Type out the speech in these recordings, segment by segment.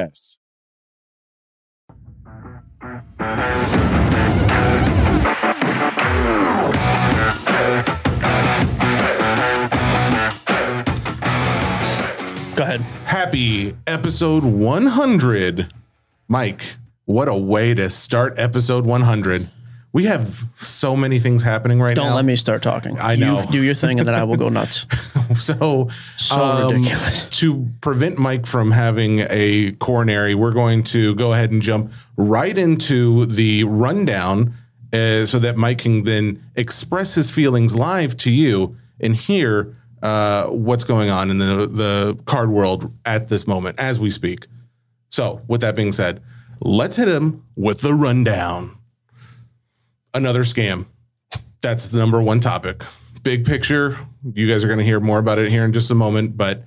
podcasts. Go ahead. Happy episode 100. Mike, what a way to start episode 100. We have so many things happening right now. Don't let me start talking. I know. You do your thing and then I will go nuts. so, So um, ridiculous. to prevent Mike from having a coronary, we're going to go ahead and jump right into the rundown uh, so that Mike can then express his feelings live to you and hear uh, what's going on in the, the card world at this moment as we speak. So, with that being said, let's hit him with the rundown. Another scam. That's the number one topic. Big picture, you guys are going to hear more about it here in just a moment. But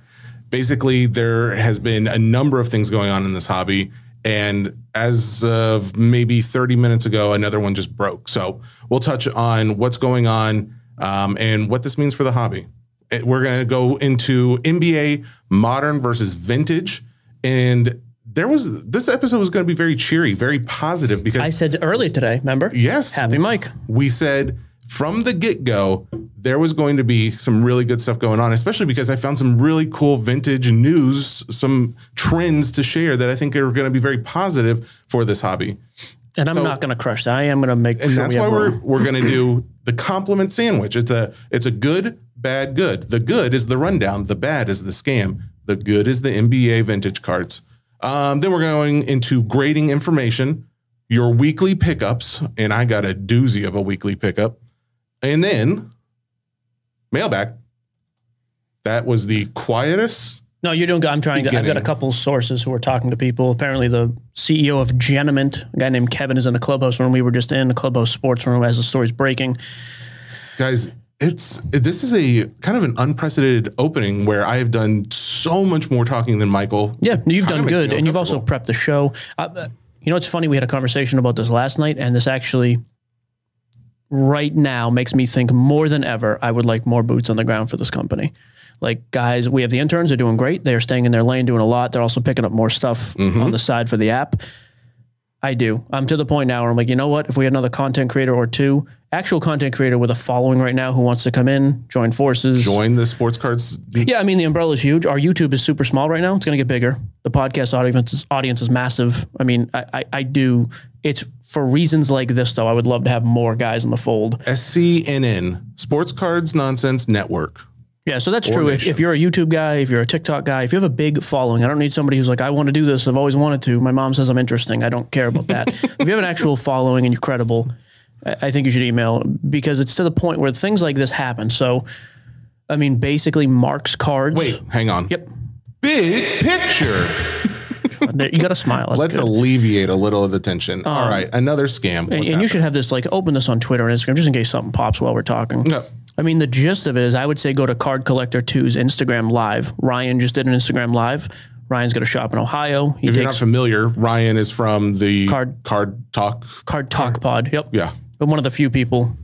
basically, there has been a number of things going on in this hobby. And as of maybe 30 minutes ago, another one just broke. So we'll touch on what's going on um, and what this means for the hobby. We're going to go into NBA modern versus vintage. And there was this episode was going to be very cheery, very positive because I said earlier today, remember? Yes. Happy Mike. we said from the get go, there was going to be some really good stuff going on, especially because I found some really cool vintage news, some trends to share that I think are going to be very positive for this hobby. And I'm So- not going to crush that. I am going to make And sure that's we why we're room. we're going to do the compliment sandwich. It's a it's a good, bad, good. The good is the rundown. The bad is the scam. The good is the NBA vintage cards. Um, then we're going into grading information, your weekly pickups, and I got a doozy of a weekly pickup, and then mailbag. That was the quietest. No, you're doing good. I'm trying to. I've got a couple sources who are talking to people. Apparently, the CEO of Genamint, a guy named Kevin, is in the clubhouse room. We were just in the clubhouse sports room as the story's breaking. guys it's this is a kind of an unprecedented opening where i have done so much more talking than michael Yeah, you've done good, and you've also prepped the show. Uh, Uh, you know, it's funny. We had a conversation about this last night, and this actually, right now, makes me think more than ever. I would like more boots on the ground for this company. Like guys, we have the interns; they're doing great. They're staying in their lane, doing a lot. They're also picking up more stuff Mm-hmm. on the side for the app. I do. I'm to the point now where I'm like, you know what? If we had another content creator or two, actual content creator with a following right now who wants to come in, join forces, join the sports cards yeah, I mean the umbrella is huge. Our YouTube is super small right now. It's going to get bigger. The podcast audience is, audience is massive. I mean, I, I I do. It's for reasons like this though. I would love to have more guys in the fold. scnn sports cards nonsense network Yeah, so that's true. If, if you're a YouTube guy, if you're a TikTok guy, if you have a big following, I don't need somebody who's like, I want to do this. I've always wanted to. My mom says I'm interesting. I don't care about that. if you have an actual following and you're credible, I, think you should email because it's to the point where things like this happen. So, I mean, basically, Mark's cards. wait hang on Yep. big picture You got to smile. That's let's good. alleviate a little of the tension um, all right another scam And, and you should have this like open this on Twitter and Instagram just in case something pops while we're talking. No. I mean, the gist of it is I would say go to Card Collector 2's Instagram Live. Ryan just did an Instagram Live. Ryan's got a shop in Ohio. He if you're not familiar ryan is from the Card- card talk Card Talk Pod. Yep. yeah But one of the few people.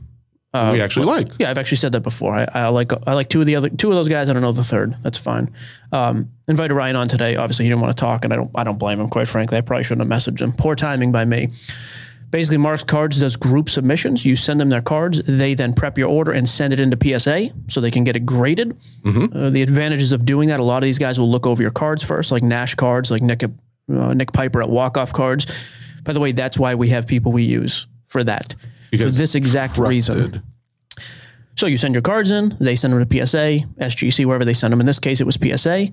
we actually like Yeah, I've actually said that before. I, I like I like two of the other two of those guys. I don't know the third. That's fine. Um, invited Ryan on today. Obviously, he didn't want to talk, and I don't I don't blame him. Quite frankly, I probably shouldn't have messaged him. Poor timing by me. Basically, Mark's Cards does group submissions. You send them their cards. They then prep your order and send it into PSA so they can get it graded. Uh, the advantages of doing that, a lot of these guys will look over your cards first, like Nash cards, like Nick, uh, Nick Piper at Walk Off Cards. By the way, that's why we have people we use for that. Because for this exact reason. So you send your cards in, they send them to PSA, SGC, wherever they send them. In this case, it was PSA.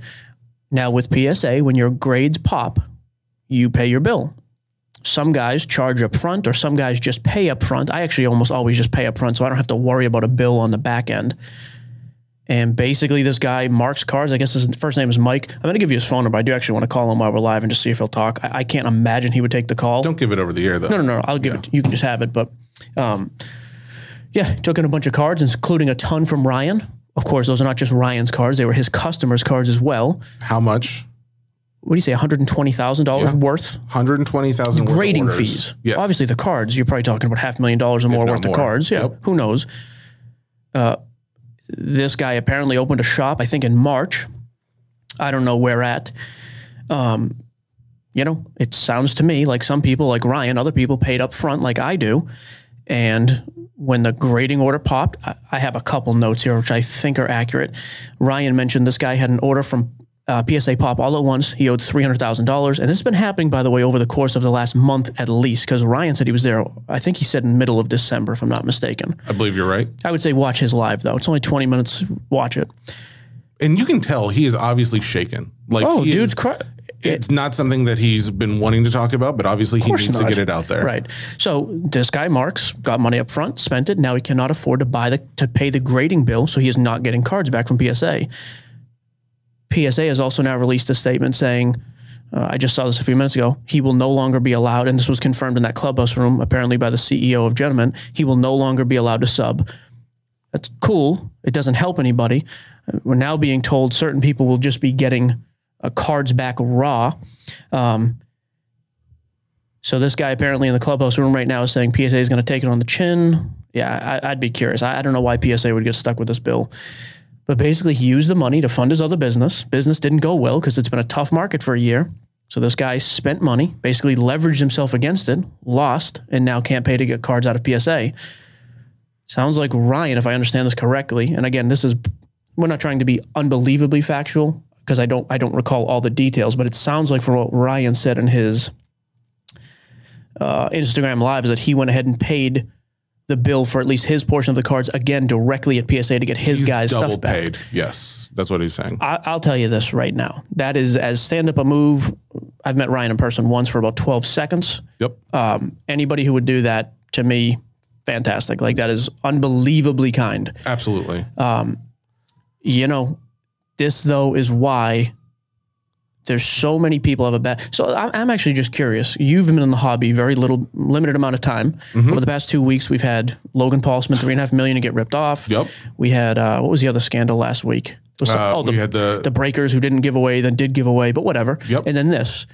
Now with PSA, when your grades pop, you pay your bill. Some guys charge up front, or some guys just pay up front. I actually almost always just pay up front, so I don't have to worry about a bill on the back end. And basically, this guy marks cards. I guess his first name is Mike. I'm going to give you his phone number. I do actually want to call him while we're live and just see if he'll talk. I, I can't imagine he would take the call. Don't give it over the air though. No, no, no. I'll give it. You can just have it. But um, yeah, took in a bunch of cards, including a ton from Ryan. Of course, those are not just Ryan's cards; they were his customers' cards as well. How much? What do you say? One hundred and twenty thousand dollars worth Hundred and twenty thousand grading fees. Yes. Obviously, the cards you're probably talking about half a million dollars or more worth of cards. Yeah, Yep. who knows? Uh, this guy apparently opened a shop. I think in March. I don't know where at. Um, you know, it sounds to me like some people, like Ryan, other people paid up front, like I do, and when the grading order popped, I, I have a couple notes here which I think are accurate. Ryan mentioned this guy had an order from uh, PSA Pop all at once. He owed three hundred thousand dollars, and this has been happening, by the way, over the course of the last month at least. Because Ryan said he was there. I think he said in middle of December, if I'm not mistaken. I believe you're right. I would say watch his live though. It's only twenty minutes. Watch it. And you can tell he is obviously shaken. Like Oh, dude's is- cry- it's not something that he's been wanting to talk about, but obviously he needs to get it out there. Right. So this guy Marks got money up front, spent it. Now he cannot afford to buy the to pay the grading bill, so he is not getting cards back from PSA. PSA has also now released a statement saying, uh, I just saw this a few minutes ago. He will no longer be allowed, and this was confirmed in that clubhouse room, apparently by the CEO of Genamint. He will no longer be allowed to sub. That's cool. It doesn't help anybody. Uh, We're now being told certain people will just be getting uh, cards back raw. Um, so this guy apparently in the clubhouse room right now is saying PSA is going to take it on the chin. Yeah, I, I'd be curious. I, I don't know why PSA would get stuck with this bill. But basically, he used the money to fund his other business. Business didn't go well because it's been a tough market for a year. So this guy spent money, basically leveraged himself against it, lost, and now can't pay to get cards out of PSA. Sounds like Ryan, if I understand this correctly. And again, this is we're not trying to be unbelievably factual because I don't I don't recall all the details, but it sounds like from what Ryan said in his uh, Instagram live is that he went ahead and paid the bill for at least his portion of the cards again directly at PSA to get his He's guys double stuff back. paid. Yes, that's what he's saying. I, I'll tell you this right now. That is as stand up a move. I've met Ryan in person once for about 12 seconds. yep. Um, anybody who would do that to me, fantastic. Like that is unbelievably kind. Absolutely. You know, this though is why there's so many people have a bad. So I'm, I'm actually just curious. You've been in the hobby very little, limited amount of time. Mm-hmm. Over the past two weeks, we've had Logan Paul spent three and a half million to get ripped off. Yep. We had uh, what was the other scandal last week? Was Uh, oh, the, we had the, the breakers who didn't give away, then did give away, but whatever. Yep. And then this.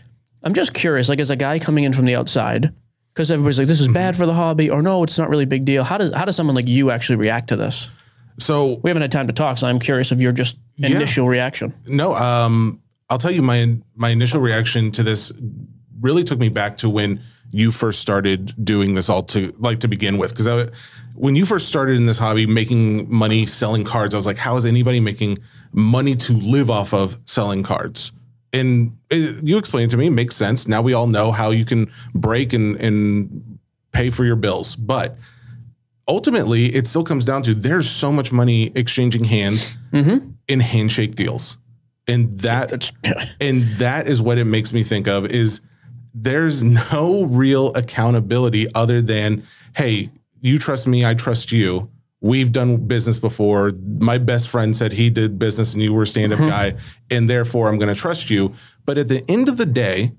I'm just curious, like as a guy coming in from the outside, because everybody's like, this Mm-hmm. is bad for the hobby, or no, it's not really a big deal. How does how does someone like you actually react to this? So We haven't had time to talk, so I'm curious of your just initial reaction. No, um, I'll tell you my my initial reaction to this really took me back to when you first started doing this all to like to begin with. Because when you first started in this hobby making money selling cards I was like how is anybody making money to live off of selling cards? And it, you explained to me it makes sense. Now we all know how you can break and and pay for your bills. But ultimately it still comes down to there's so much money exchanging hands mm-hmm. in handshake deals. And that and that is what it makes me think of is there's no real accountability other than hey you trust me i trust you. We've done business before. My best friend said he did business and you were a stand-up mm-hmm. guy and therefore i'm going to trust you. But at the end of the day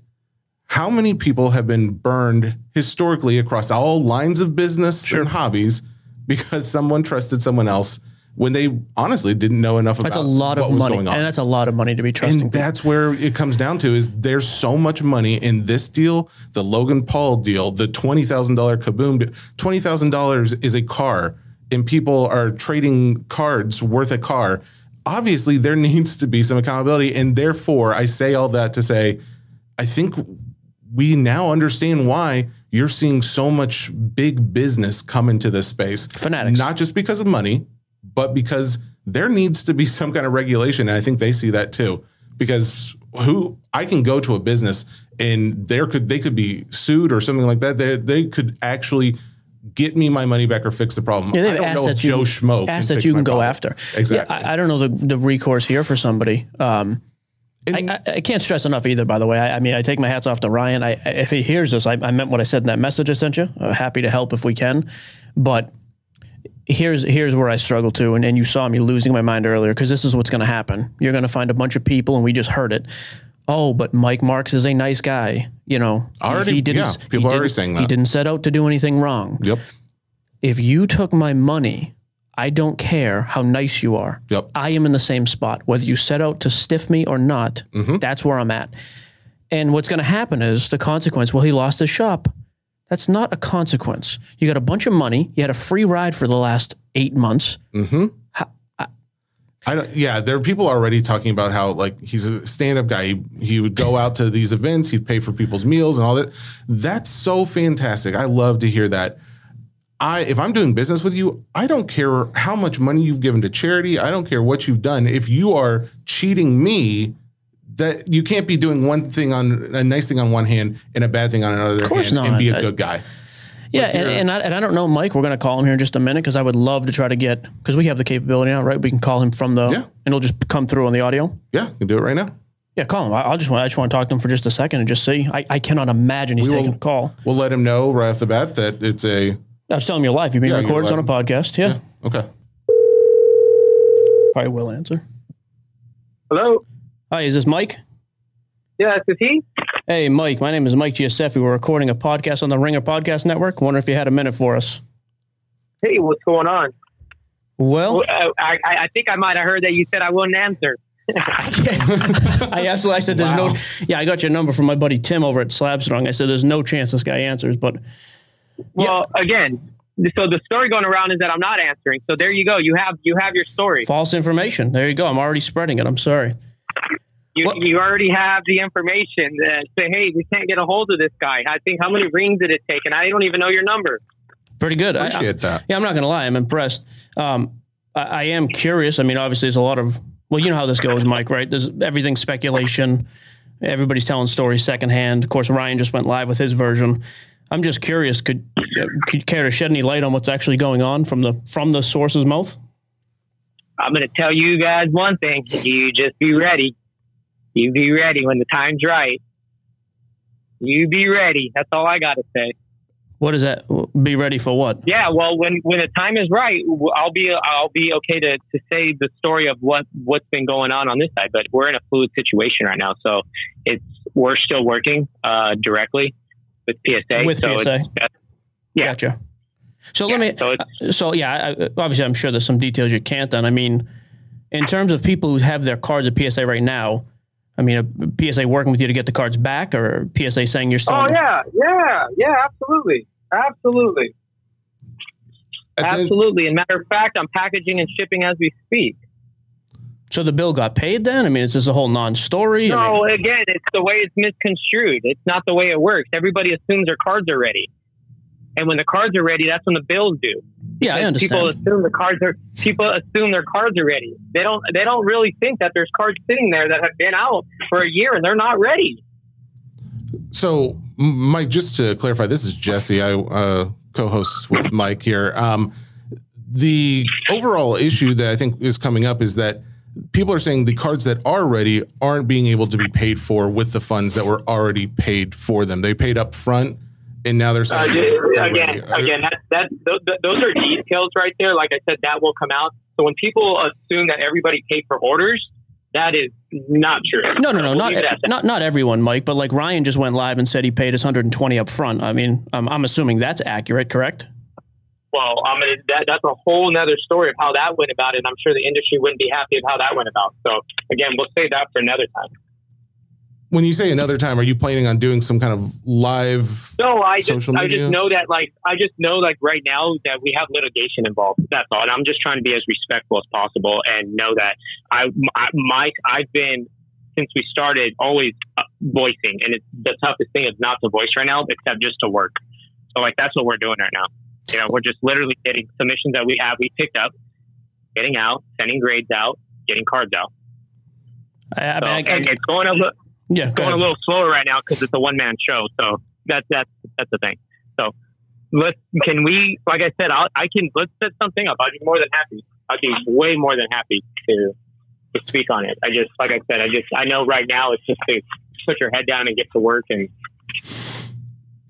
how many people have been burned historically across all lines of business and hobbies because someone trusted someone else when they honestly didn't know enough That's a lot of money, and that's a lot of money to be trusting. And people. that's where it comes down to is there's so much money in this deal, the Logan Paul deal, the twenty thousand dollar kaboom. Twenty thousand dollars is a car, and people are trading cards worth a car. Obviously, there needs to be some accountability, and therefore, I say all that to say, I think we now understand why you're seeing so much big business come into this space. Fanatics. Not just because of money, but because there needs to be some kind of regulation. And I think they see that too. Because who I can go to a business and there could they could be sued or something like that. They they could actually get me my money back or fix the problem. Yeah, they I don't know if assets you Joe Schmo assets you can go problem. after. Exactly. Yeah, I, I don't know the, the recourse here for somebody. Um, I, I, I can't stress enough either. By the way, I, I mean I take my hats off to Ryan. If he hears this, I, I meant what I said in that message I sent you. Uh, happy to help if we can, but here's here's where I struggle to, and, and you saw me losing my mind earlier because this is what's going to happen. You're going to find a bunch of people, and we just heard it. Oh, but Mike Marks is a nice guy. You know, Already- didn't. yeah, he people are already saying he didn't set out to do anything wrong. Yep. If you took my money, I don't care how nice you are. Yep. I am in the same spot. Whether you set out to stiff me or not, Mm-hmm. that's where I'm at. And what's going to happen is the consequence. Well, he lost his shop. That's not a consequence. You got a bunch of money. You had a free ride for the last eight months. Hmm. I don't, yeah, there are people already talking about how like he's a stand-up guy. He, he would go out to these events, he'd pay for people's meals and all that. That's so fantastic. I love to hear that. I if I'm doing business with you, I don't care how much money you've given to charity. I don't care what you've done. If you are cheating me, that you can't be doing one thing on a nice thing on one hand and a bad thing on another of course hand and not. be a I- good guy. Yeah, and, and, I, and I don't know, Mike. We're going to call him here in just a minute because I would love to try to get because we have the capability now, right? We can call him from the Yeah. and it'll just come through on the audio. Yeah, you can do it right now. Yeah, call him. I, I'll just want I just want to talk to him for just a second and just see. I, I cannot imagine he's We taking will- a call. We'll let him know right off the bat that it's a I was telling him your life. You're being Yeah, you're recorded on a live. podcast. Yeah, okay. probably will answer. Hello. Hi, is this Mike? Yes, is he? Hey, Mike. My name is Mike Gioseffi. We're recording a podcast on the Ringer Podcast Network. Wonder if you had a minute for us. Hey, what's going on? Well, Well, uh, I, I I think I might have heard that you said I wouldn't answer. I absolutely. I said there's no. Yeah, I got your number from my buddy Tim over at Slabstrong. I said there's no chance this guy answers, but Well, again, so the story going around is that I'm not answering. So there you go. You have you have your story. false information. There you go. I'm already spreading it. I'm sorry. You What- you already have the information that say, hey, we can't get a hold of this guy. I think how many rings did it take? And I don't even know your number. Pretty good. I- I- Appreciate that. Yeah, I'm not going to lie. I'm impressed. Um, I, I am curious. I mean, obviously, there's a lot of, well, you know how this goes, Mike, right? There's everything speculation. Everybody's telling stories secondhand. Of course, Ryan just went live with his version. I'm just curious. Could could you care to shed any light on what's actually going on from the from the source's mouth? I'm going to tell you guys one thing. You just be ready. You be ready when the time's right. You be ready. That's all I got to say. What is that? Be ready for what? Yeah, well, when when the time is right, I'll be I'll be okay to, to say the story of what what's been going on on this side. But we're in a fluid situation right now, so it's we're still working uh, directly with PSA. With so PSA. It's, yeah. Gotcha. So yeah, let me. so it's, uh, So yeah, I, I- obviously, I'm sure there's some details you can't. Then I mean, in terms of people who have their cards at PSA right now, I mean, uh, a PSA working with you to get the cards back, or PSA saying you're still. oh yeah, yeah, yeah, absolutely, absolutely, At the- absolutely. And matter of fact, I'm packaging and shipping as we speak. So the bill got paid then. I mean, is this a whole non-story? I No, mean, again, it's the way it's misconstrued. It's not the way it works. Everybody assumes their cards are ready. And when the cards are ready, that's when the bills do. yeah, I Because People assume the cards are people assume their cards are ready. They don't they don't really think that there's cards sitting there that have been out for a year and they're not ready. So, Mike, just to clarify, this is Jesse. I uh, co-host with Mike here. Um, the overall issue that I think is coming up is that people are saying the cards that are ready aren't being able to be paid for with the funds that were already paid for them. They paid up front, and now they're Uh, saying they're again, ready. again, that, that th- th- those are details right there. Like I said, that will come out. So when people assume that everybody paid for orders, that is not true. No, no, no, We'll not leave it at that. not not everyone, Mike. But like Ryan just went live and said he paid his 120 up front. I mean, I'm, I'm assuming that's accurate, correct? Well, I mean, that, that's a whole nother story of how that went about, and I'm sure the industry wouldn't be happy of how that went about. So, again, we'll save that for another time. when you say another time, are you planning on doing some kind of live? No, I just, Social I just know that, like, I just know, like, right now that we have litigation involved. That's all, and I'm just trying to be as respectful as possible and know that I, I Mike, I've been since we started always uh, voicing, and it's the toughest thing is not to voice right now, except just to work. So, like, that's what we're doing right now. You know, we're just literally getting submissions that we have, we picked up, getting out, sending grades out, getting cards out. I, I So, mean, I- and it's going a little yeah, go going a little slower right now because it's a one man show. So that's that's that's the thing. So let's can we like I said I'll, I can let's set something up. I'd be more than happy. I'd be way more than happy to to speak on it. I just like I said I just I know right now it's just to put your head down and get to work and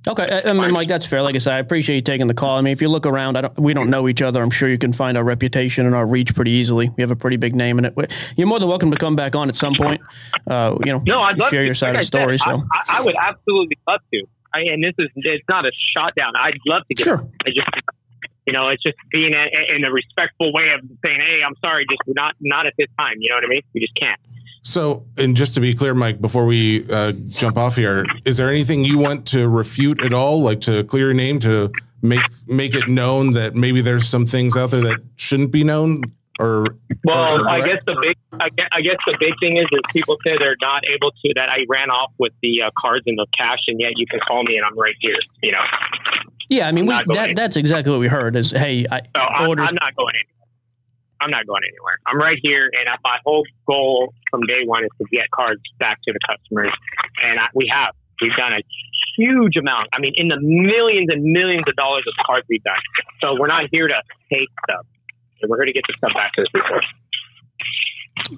Okay, I, I mean, Mike, that's fair. Like I said, I appreciate you taking the call. I mean, if you look around, I don't, we don't know each other. I'm sure you can find our reputation and our reach pretty easily. We have a pretty big name in it. You're more than welcome to come back on at some point. Uh, you know, no, I'd love share your side like of the story. Said, so I, I, would absolutely love to. I, and this is it's not a shot down. I'd love to get. Sure. I just you know, it's just being a, in a respectful way of saying, "Hey, I'm sorry, just not not at this time." You know what I mean? We just can't. So, and just to be clear, Mike, before we uh, jump off here, is there anything you want to refute at all, like to clear your name, to make make it known that maybe there's some things out there that shouldn't be known? Or well, or I guess the big, I guess, I guess the big thing is, is people say they're not able to. That I ran off with the uh, cards and the cash, and yet you can call me and I'm right here. You know. Yeah, I mean, we, that, that's exactly what we heard. Is hey, I, so I'm, I'm not going anywhere. I'm not going anywhere. I'm right here, and my whole goal from day one is to get cards back to the customers, and I, we have. We've done a huge amount. I mean, in the millions and millions of dollars of cards we've done. So we're not here to take stuff. We're here to get the stuff back to the people.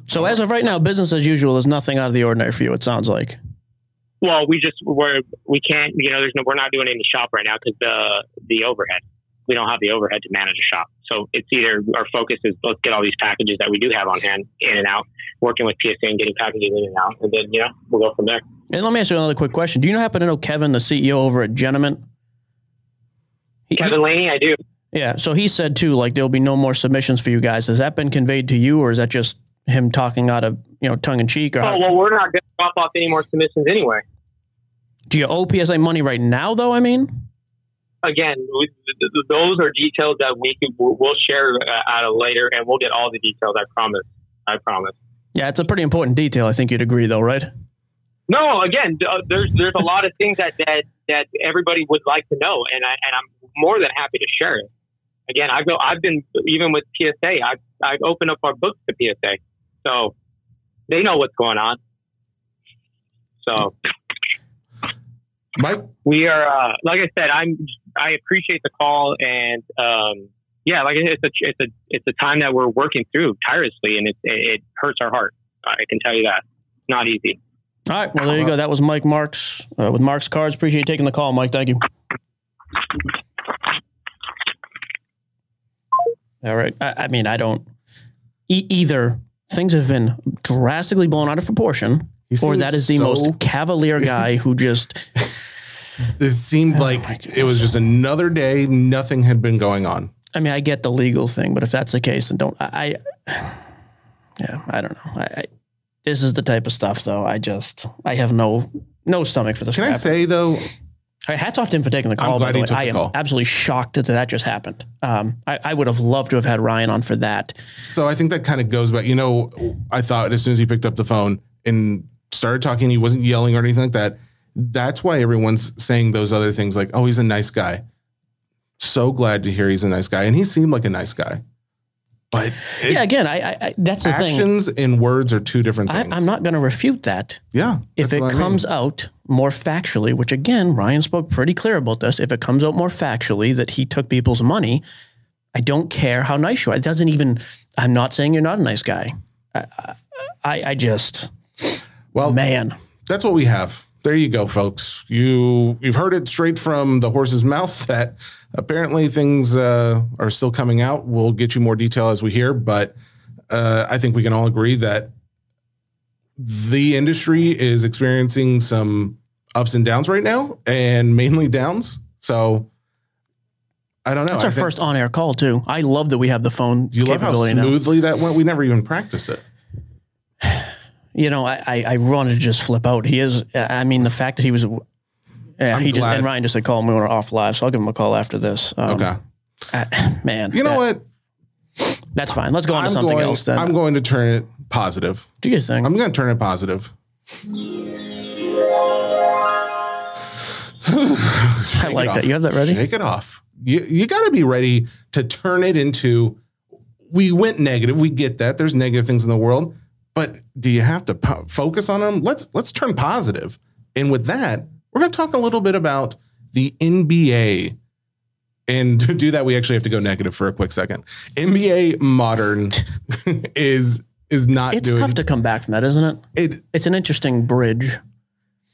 So as of right now, business as usual is nothing out of the ordinary for you. It sounds like. Well, we just we're we can't. You know, there's no. We're not doing any shop right now because the the overhead we don't have the overhead to manage a shop. So it's either our focus is let's get all these packages that we do have on hand in and out, working with PSA and getting packages in and out, and then you know we'll go from there. And let me ask you another quick question: Do you happen to know Kevin, the CEO over at Genamint? Kevin Lenane, I do. Yeah, so he said too, like there'll be no more submissions for you guys. Has that been conveyed to you, or is that just him talking out of you know tongue in cheek? Or oh well, we're not going to drop off any more submissions anyway. Do you owe PSA money right now, though? I mean, again, those are details that we can, we'll share at a later, and we'll get all the details. I promise. I promise. Yeah, it's a pretty important detail. I think you'd agree, though, right? No, again, uh, there's there's a lot of things that that that everybody would like to know, and I and I'm more than happy to share it. Again, I go. I've been even with PSA. I've I've opened up our books to PSA, so they know what's going on. So Mike, we are uh, like I said. I'm. I appreciate the call, and um, yeah, like it's a it's a it's a time that we're working through tirelessly, and it it hurts our heart. I can tell you that. Not easy. All right. Well, there you go. That was Mike Marks uh, with Marks Cards. Appreciate you taking the call, Mike. Thank you. All right. I, I mean, I don't e- either. Things have been drastically blown out of proportion, or that is the so most cavalier guy who just. It seemed oh like it was just another day. Nothing had been going on. I mean, I get the legal thing, but if that's the case, then don't. I. I yeah, I don't know. I, I this is the type of stuff, though. I just I have no no stomach for this. Can crap. I say though? hats off to him for taking the call. by the way, I am call. absolutely shocked that that just happened. Um, I, I, would have loved to have had Ryan on for that. So I think that kind of goes back. You know, I thought as soon as he picked up the phone and started talking, he wasn't yelling or anything like that. That's why everyone's saying those other things like, "Oh, he's a nice guy." So glad to hear he's a nice guy, and he seemed like a nice guy. But it, yeah, again, I, I that's the thing. Actions and words are two different things. I, am not going to refute that. Yeah, if it comes mean. out more factually, which again, Ryan spoke pretty clear about this. If it comes out more factually that he took people's money, I don't care how nice you are. It doesn't even. I'm not saying you're not a nice guy. I, I, I just. Well, man, that's what we have there you go, folks. You you've heard it straight from the horse's mouth that apparently things uh, are still coming out. We'll get you more detail as we hear, but uh, I think we can all agree that the industry is experiencing some ups and downs right now, and mainly downs. So I don't know. That's our first on-air call too. I love that we have the phone. Do you love how smoothly now. that went? We never even practiced it. You know, I, I, I wanted to just flip out. He is, I mean, the fact that he was, yeah, I'm he just, and Ryan just said, call him, we were off live. So I'll give him a call after this. Um, okay. Uh, man. You know that, what? That's fine. Let's go on I'm to something going, else then. I'm going to turn it positive. Do you think? I'm going to turn it positive. I like that. You have that ready? Shake it off. You, you got to be ready to turn it into. We went negative. We get that. There's negative things in the world but do you have to po- focus on them? Let's let's turn positive. And with that, we're going to talk a little bit about the NBA. And to do that, we actually have to go negative for a quick second. NBA Modern is is not. It's doing, tough to come back from that, isn't it? It it's an interesting bridge.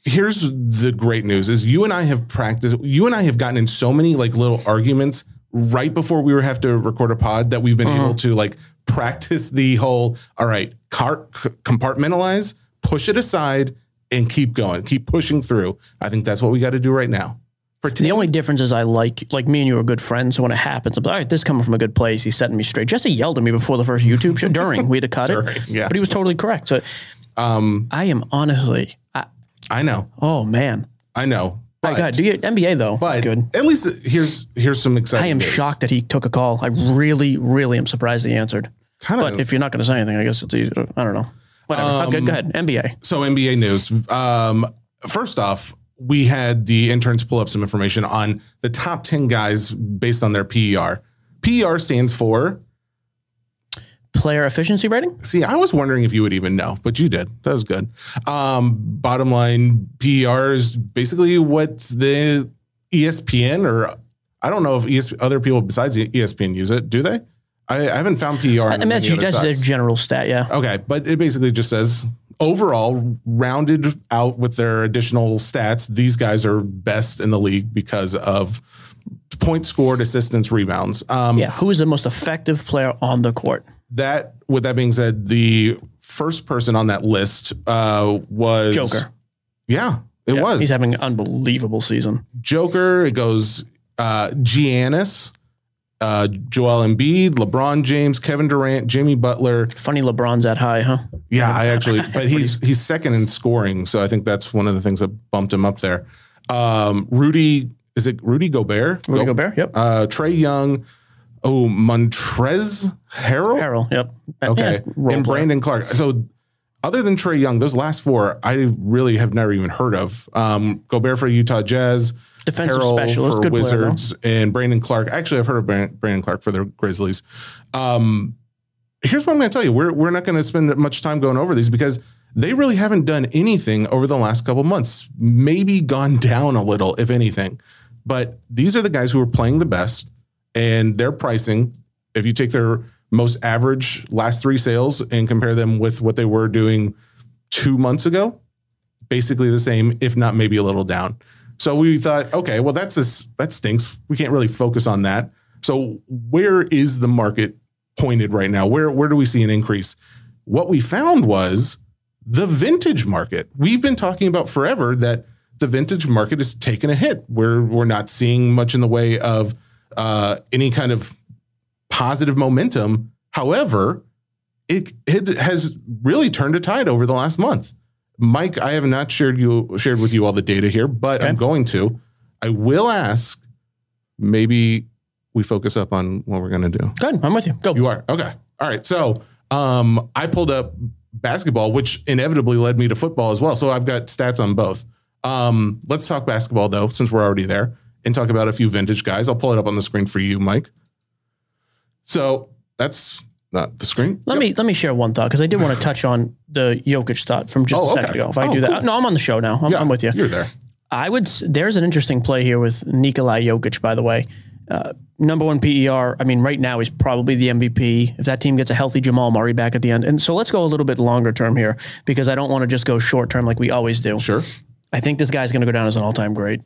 here's the great news is you and I have practiced you and I have gotten in so many like little arguments right before we were have to record a pod that we've been Mm-hmm. able to like practice the whole all right car, c- compartmentalize push it aside and keep going keep pushing through I think that's what we got to do right now The only difference is I like like me and you are good friends. So when it happens, I'm like, all right, this is coming from a good place. He's setting me straight. Jesse yelled at me before the first YouTube show. During we had to cut During, it, yeah. but he was totally correct. So um I am honestly, I, I know oh man, I know but, right, go ahead. Do you NBA though? but good. at least here's here's some exciting I am news. shocked that he took a call. I really, really am surprised he answered. kind of. But if you're not going to say anything, I guess it's easy. To, I don't know. Whatever. okay, Um, go ahead. NBA. So NBA news. Um, first off, we had the interns pull up some information on the top ten guys based on their PER. PER stands for. Player efficiency rating. See, I was wondering if you would even know, but you did. That was good. Um, bottom line, PER is basically what the ESPN or I don't know if ES, other people besides ESPN use it. Do they? I, I haven't found PER. I mean, that's, a general stat. Yeah. Okay, but it basically just says overall, rounded out with their additional stats, these guys are best in the league because of points scored, assistance, rebounds. Um, Yeah. Who is the most effective player on the court? That, with that being said, the first person on that list uh, was Joker. Yeah, it Yeah, was He's having an unbelievable season. Joker. It goes uh, Giannis, uh, Joel Embiid, LeBron James, Kevin Durant, Jimmy Butler, Funny LeBron's that high, huh? Yeah, I actually, but he's he's second in scoring, so I think that's one of the things that bumped him up there. Um, Rudy, is it Rudy Gobert? Rudy Go- Gobert. Yep. Uh, Trae Young. Oh, Montrezl Harrell. Harrell. Yep. Okay, Yeah, and player. Brandon Clarke. So, other than Trae Young, those last four I really have never even heard of. Um, Gobert for Utah Jazz, Defensive Harrell specialist, for good player. Wizards, and Brandon Clarke. Actually, I've heard of Brandon Clarke for the Grizzlies. Um, here's what I'm going to tell you: we're we're not going to spend much time going over these because they really haven't done anything over the last couple months. Maybe gone down a little, if anything. But these are the guys who are playing the best, and their pricing. If you take their most average last three sales and compare them with what they were doing two months ago, basically the same, if not maybe a little down. So we thought, okay, well that's this that stinks. We can't really focus on that. So where is the market pointed right now? Where where do we see an increase? What we found was the vintage market. We've been talking about forever that the vintage market is taking a hit. We're we're not seeing much in the way of uh, any kind of positive momentum. However, it, it has really turned a tide over the last month. Mike, I have not shared you shared with you all the data here, but Okay. I'm going to. I will ask. Maybe we focus up on what we're going to do. Good. I'm with you. Go. You are okay. All right. So um, I pulled up basketball, which inevitably led me to football as well. So I've got stats on both. Um, let's talk basketball though, since we're already there, and talk about a few vintage guys. I'll pull it up on the screen for you, Mike. So that's not the screen. Let Yep. me let me share one thought because I did want to touch on the Jokic thought from just Oh, a second okay. ago. If I Oh, do that, cool. no, I'm on the show now. I'm, Yeah, I'm with you. You're there. I would. There's an interesting play here with Nikolai Jokic. By the way, uh, number one PER. I mean, right now he's probably the MVP. If that team gets a healthy Jamal Murray back at the end, and so let's go a little bit longer term here because I don't want to just go short term like we always do. Sure. I think this guy's going to go down as an all time great.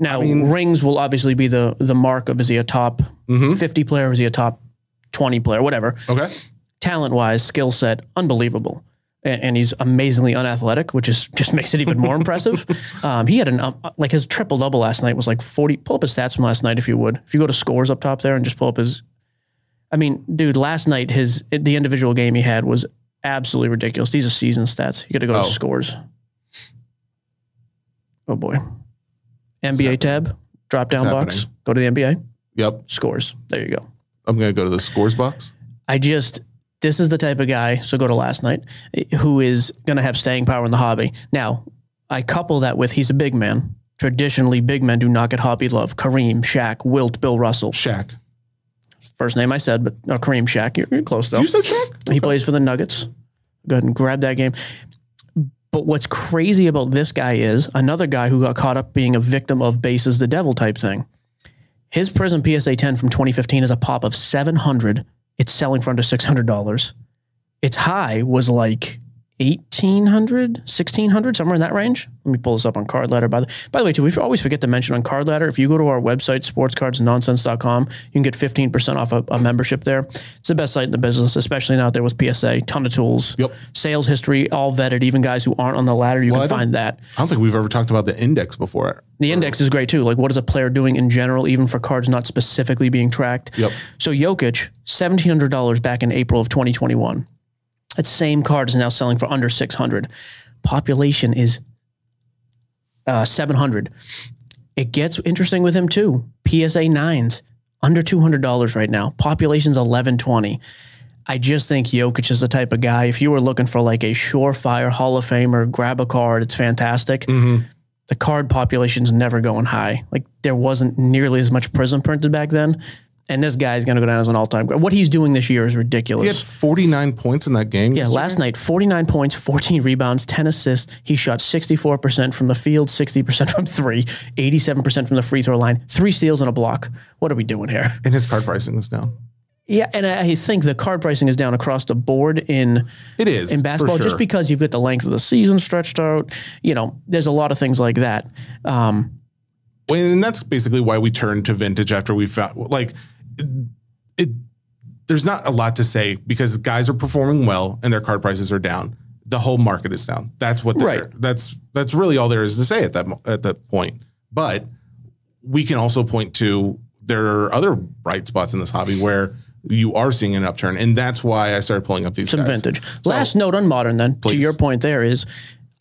Now, mean- rings will obviously be the the mark of is he a top Mhm. 50 player, is he a top 20 player, whatever Okay. talent wise, skill set, unbelievable. And, and he's amazingly unathletic, which is just makes it even more impressive. Um, he had an um, like his triple double last night was like forty. Pull up his stats from last night if you would. If you go to scores up top there and just pull up his. I mean, dude, last night his the individual game he had was absolutely ridiculous. These are season stats. You got to go Oh. to scores. Oh boy, NBA tab drop down box. happening? Go to the NBA Yep. scores. There you go. I'm going to go to the scores box. I just this is the type of guy. So go to last night, who is going to have staying power in the hobby. Now, I couple that with he's a big man. Traditionally, big men do not get hobby love. Kareem, Shaq, Wilt, Bill Russell. Shaq. First name I said, but no, Kareem, Shaq. You're, you're close though. You said Shaq? He plays for the Nuggets. Go ahead and grab that game. But what's crazy about this guy is another guy who got caught up being a victim of bases the devil type thing. His Prizm PSA 10 from 2015 is a pop of 700. It's selling for under $600. Its high was like 1800 1600 somewhere in that range let me pull this up on card ladder by the by the way too we always forget to mention on card ladder if you go to our website sportscardsnonsense.com you can get 15% off a, a membership there it's the best site in the business especially now out there with psa ton of tools Yep. sales history all vetted even guys who aren't on the ladder you Well, can find that I don't think we've ever talked about the index before. the index is great too. Like, what is a player doing in general, even for cards not specifically being tracked? Yep. So Jokic, seventeen hundred dollars back in April of twenty twenty one. That same card is now selling for under six hundred. Population is uh, seven hundred. It gets interesting with him too. PSA nines under two hundred dollars right now. Population's eleven twenty. I just think Jokic is the type of guy. If you were looking for like a surefire Hall of Famer, grab a card. It's fantastic the card population's never going high. Like there wasn't nearly as much Prizm printed back then. And this guy's going to go down as an all-time. great. What he's doing this year is ridiculous. He had 49 points in that game. Yeah, last night, 49 points, 14 rebounds, 10 assists. He shot 64% from the field, 60% from three, 87% from the free throw line, three steals and a block. What are we doing here? And his card pricing is down. Yeah, and I think the card pricing is down across the board in It is. in basketball just because you've got the length of the season stretched out. You know, there's a lot of things like that. Um, Well, and that's basically why we turned to vintage after we found like it, there's not a lot to say because guys are performing well and their card prices are down. The whole market is down. That's what they're Right. that's that's really all there is to say at that at that point. But we can also point to there are other bright spots in this hobby where you are seeing an upturn, and that's why I started pulling up these some guys. vintage. So- Last note on modern, then to your point, there is,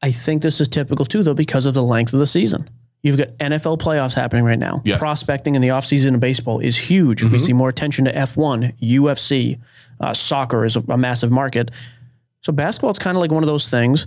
I think this is typical too, though, because of the length of the season. You've got NFL playoffs happening right now. Yes. Mm-hmm. Prospecting in the offseason in baseball is huge. We see more attention to F1, UFC, uh, soccer is a, a massive market. So basketball is kind of like one of those things.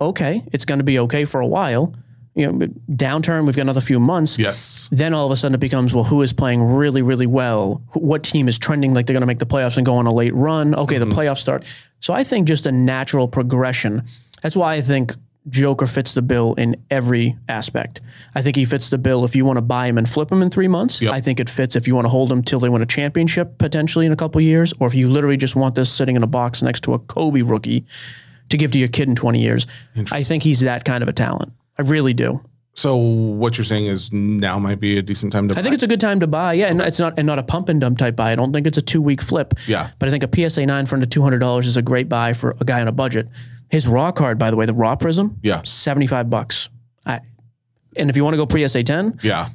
Okay, it's going to be okay for a while. You know, downturn. We've got another few months Yes. then all of a sudden it becomes well who is playing really really well what team is trending like they're going to make the playoffs and go on a late run okay the playoffs start so i think just a natural progression that's why i think joker fits the bill in every aspect i think he fits the bill if you want to buy him and flip him in three months Yep. i think it fits if you want to hold him till they win a championship potentially in a couple of years or if you literally just want this sitting in a box next to a kobe rookie to give to your kid in 20 years i think he's that kind of a talent i really do So what you're saying is now might be a decent time to. I think it's a good time to buy. Yeah, and it's not and not a pump and dump type buy. I don't think it's a two week flip. Yeah. But I think a PSA nine for under two hundred dollars is a great buy for a guy on a budget. His raw card, by the way, the raw Prizm, Yeah. seventy five bucks. I, and if you want to go PSA ten, yeah.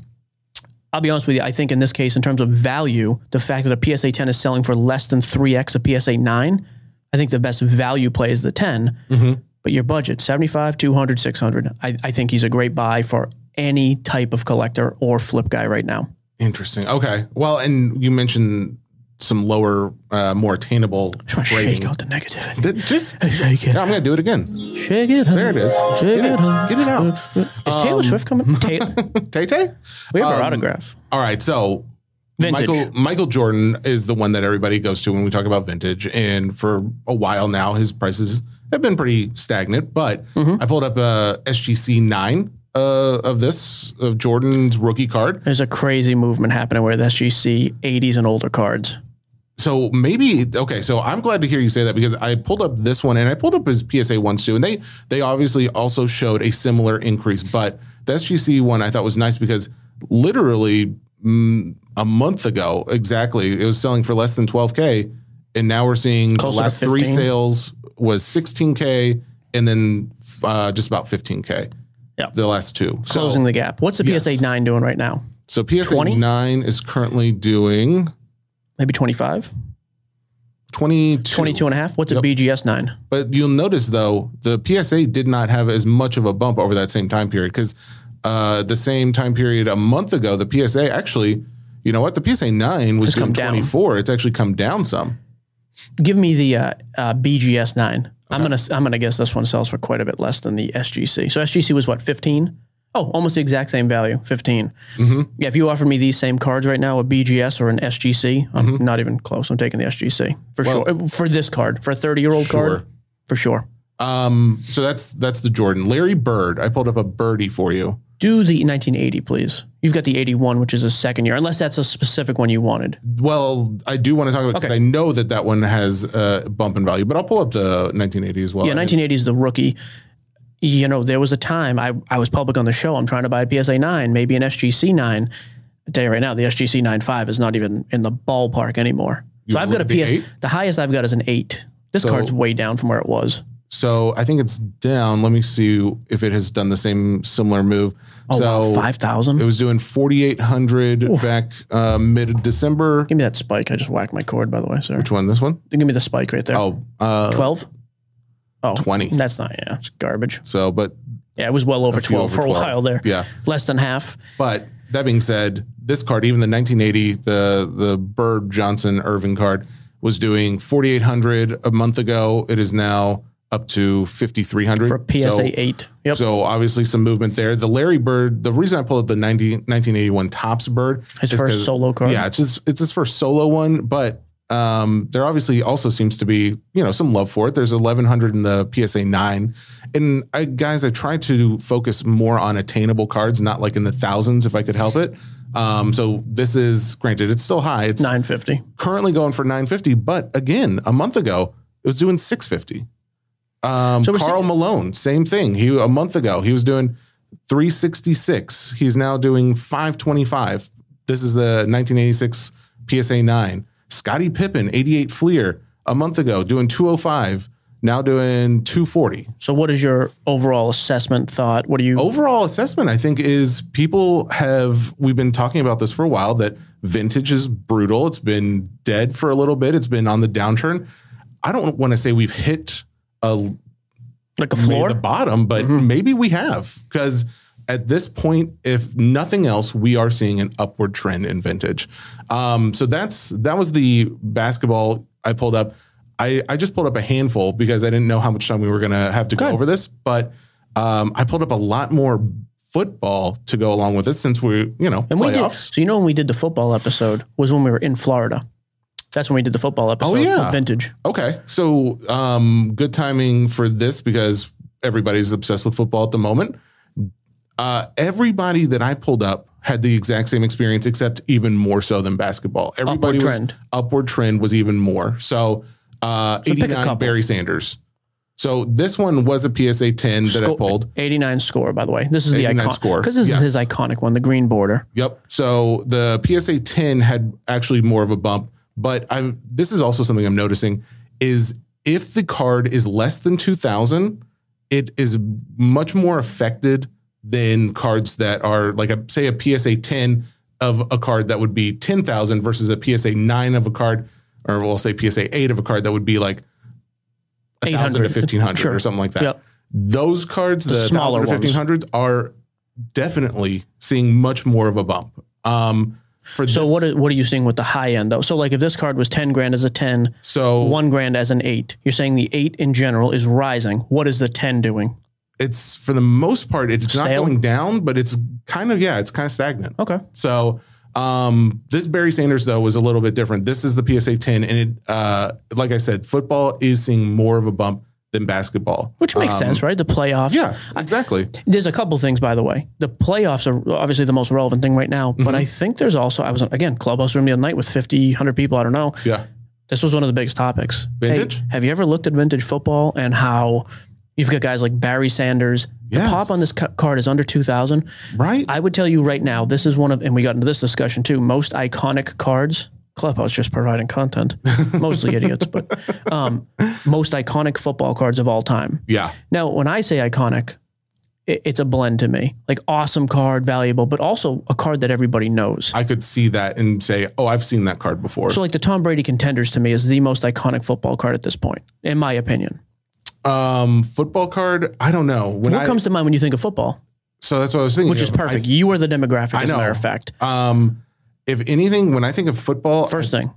I'll be honest with you. I think in this case, in terms of value, the fact that a PSA 10 is selling for less than 3x a PSA 9, I think the best value play is the 10. Mm-hmm. But your budget, 75, 200, 600, I, I think he's a great buy for any type of collector or flip guy right now. Interesting. Okay. Well, and you mentioned some lower, uh, more attainable Just want to shake out the negativity. Th- Just Shake it. I'm gonna do it again. Shake it. There it is. Shake Get it. it, get it out. Is Taylor Swift coming? Ta- Tay Tay. we have Um, autograph. All right. So Vintage. Michael Michael Jordan is the one that everybody goes to when we talk about vintage, and for a while now, his prices have been pretty stagnant. But Mm-hmm. I pulled up a SGC nine uh, of this of Jordan's rookie card. There's a crazy movement happening with SGC 80s and older cards. So maybe okay. So I'm glad to hear you say that because I pulled up this one and I pulled up his PSA ones too, and they they obviously also showed a similar increase. But the SGC one I thought was nice because literally mm, a month ago, exactly, it was selling for less than 12k, and now we're seeing Closer the last three sales was 16k and then uh, just about 15k. Yeah. the last two. Closing so, the gap. What's the Yes. PSA 9 doing right now? so PSA 20? nine is currently doing Maybe 25? 22. 22 and a half? What's Yep. a BGS 9? But you'll notice though, the PSA did not have as much of a bump over that same time period because uh, the same time period a month ago, the PSA actually, you know what, the PSA nine was come doing down. 24. It's actually come down some. Give me the uh, uh, BGS 9. I'm gonna I'm gonna guess this one sells for quite a bit less than the SGC. So SGC was what 15? Oh, almost the exact same value, 15. Mm-hmm. Yeah, if you offer me these same cards right now, a BGS or an SGC, I'm Mm-hmm. not even close. I'm taking the SGC for sure. Uh, For this card, for a 30 year old Sure. card, for sure. Um, so that's that's the Jordan. Larry Bird. I pulled up a birdie for you. Do the 1980, please. You've got the 81, which is a second year, unless that's a specific one you wanted. Well, I do want to talk about because Okay. I know that that one has a bump in value, but I'll pull up the 1980 as well. Yeah, 1980 is the rookie. You know, there was a time I, I was public on the show. I'm trying to buy a PSA 9, maybe an SGC 9. I tell you right now, the SGC 9.5 is not even in the ballpark anymore. So I've got a the PS. eight? The highest I've got is an 8. This So- card's way down from where it was. So I think it's down. Let me see if it has done the same similar move. Oh, so wow, 5,000? it was doing 4,800 back uh, mid December. Give me that spike. I just whacked my cord, by the way, sir. Which one? This one? Give me the spike right there. Oh, uh, 12? Oh, 20. That's not, yeah, it's garbage. So, but Yeah, it was well over 12 over for a while there. yeah. Less than half. But that being said, this card, even the 1980, the the Bird Johnson Erving card, was doing 4,800 a month ago. It is now up to 5,300 For PSA So- 8. Yep. So obviously some movement there. The Larry Bird, the reason I pulled up the 90, 1981 Topps Bird, His is first solo card. Yeah, it's his it's his first solo one, but um, there obviously also seems to be you know some love for it. There's 1100 in the PSA nine, and I, guys, I try to focus more on attainable cards, not like in the thousands if I could help it. Um, so this is granted, it's still high. It's 950. currently going for 950, but again, a month ago it was doing 650. Um, So Karl seeing- Malone, same thing. He a month ago he was doing 366. He's now doing 525. This is the 1986 PSA 9. Scottie Pippen, 88 Fleer, a month ago doing 205. Now doing 240. So, what is your overall assessment thought? What do you? Overall assessment, I think, is people have, we've been talking about this for a while, that vintage is brutal. It's been dead for a little bit, it's been on the downturn. I don't want to say we've hit a like a floor? the bottom, but mm-hmm. maybe we have because at this point, if nothing else, we are seeing an upward trend in vintage. Um, so that's that was the basketball I pulled up. I, I just pulled up a handful because I didn't know how much time we were going to have to go over this, but um, I pulled up a lot more football to go along with this since we, you know, and we did. playoffs. So, you know, when we did the football episode was when we were in Florida. That's when we did the football episode. Oh yeah. vintage. Okay, so um, good timing for this because everybody's obsessed with football at the moment. Uh, everybody that I pulled up had the exact same experience, except even more so than basketball. Everybody was trend. upward trend was even more. So, uh, a 89. Barry Sanders. So this one was a PSA 10 that I pulled. 89 score, by the way. This is the 89 icon score, because this yes. is his iconic one, the green border. Yep. So the PSA 10 had actually more of a bump, but I'm this is also something I'm noticing is if the card is less than 2000, it is much more affected than cards that are like a say a PSA 10 of a card that would be 10,000 versus a PSA 9 of a card or we'll say PSA 8 of a card that would be like 1000 to 1500 Sure. or something like that. Yep. Those cards, the, smaller 1000 to ones. 1500s are definitely seeing much more of a bump. Um, for So this, what are, what are you seeing with the high end though? So like if this card was 10 grand as a 10, so one grand as an eight, you're saying the eight in general is rising. What is the 10 doing? It's for the most part it's not going down, but it's kind of yeah, it's kind of stagnant. Okay. So um, this Barry Sanders though was a little bit different. This is the PSA 10, and it uh, like I said, football is seeing more of a bump than basketball, Which makes Um, sense, right? The playoffs. Yeah, exactly. There's a couple things, by the way. The playoffs are obviously the most relevant thing right now, Mm-hmm. but I think there's also, I was, again, clubhouse room the other night with 50, 100 people. I don't know. Yeah, This was one of the biggest topics. Vintage? Hey, have you ever looked at vintage football and how you've got guys like Barry Sanders? The pop on this card is under 2,000. right. I would tell you right now, this is one of, and we got into this discussion too, most iconic cards. Clubhouse just providing content, mostly idiots, but um, most iconic football cards of all time. yeah, Now, when I say iconic, it, it's a blend to me. Like awesome card, valuable, but also a card that everybody knows. I could see that and say, oh, I've seen that card before. So, like the Tom Brady contenders to me is the most iconic football card at this point, in my opinion. Um, football card, I don't know. When What I, comes to mind when you think of football? so that's what I was thinking. Which is of. I perfect. you are the demographic, I as a matter of fact. Um, if anything, when I think of football, First thing,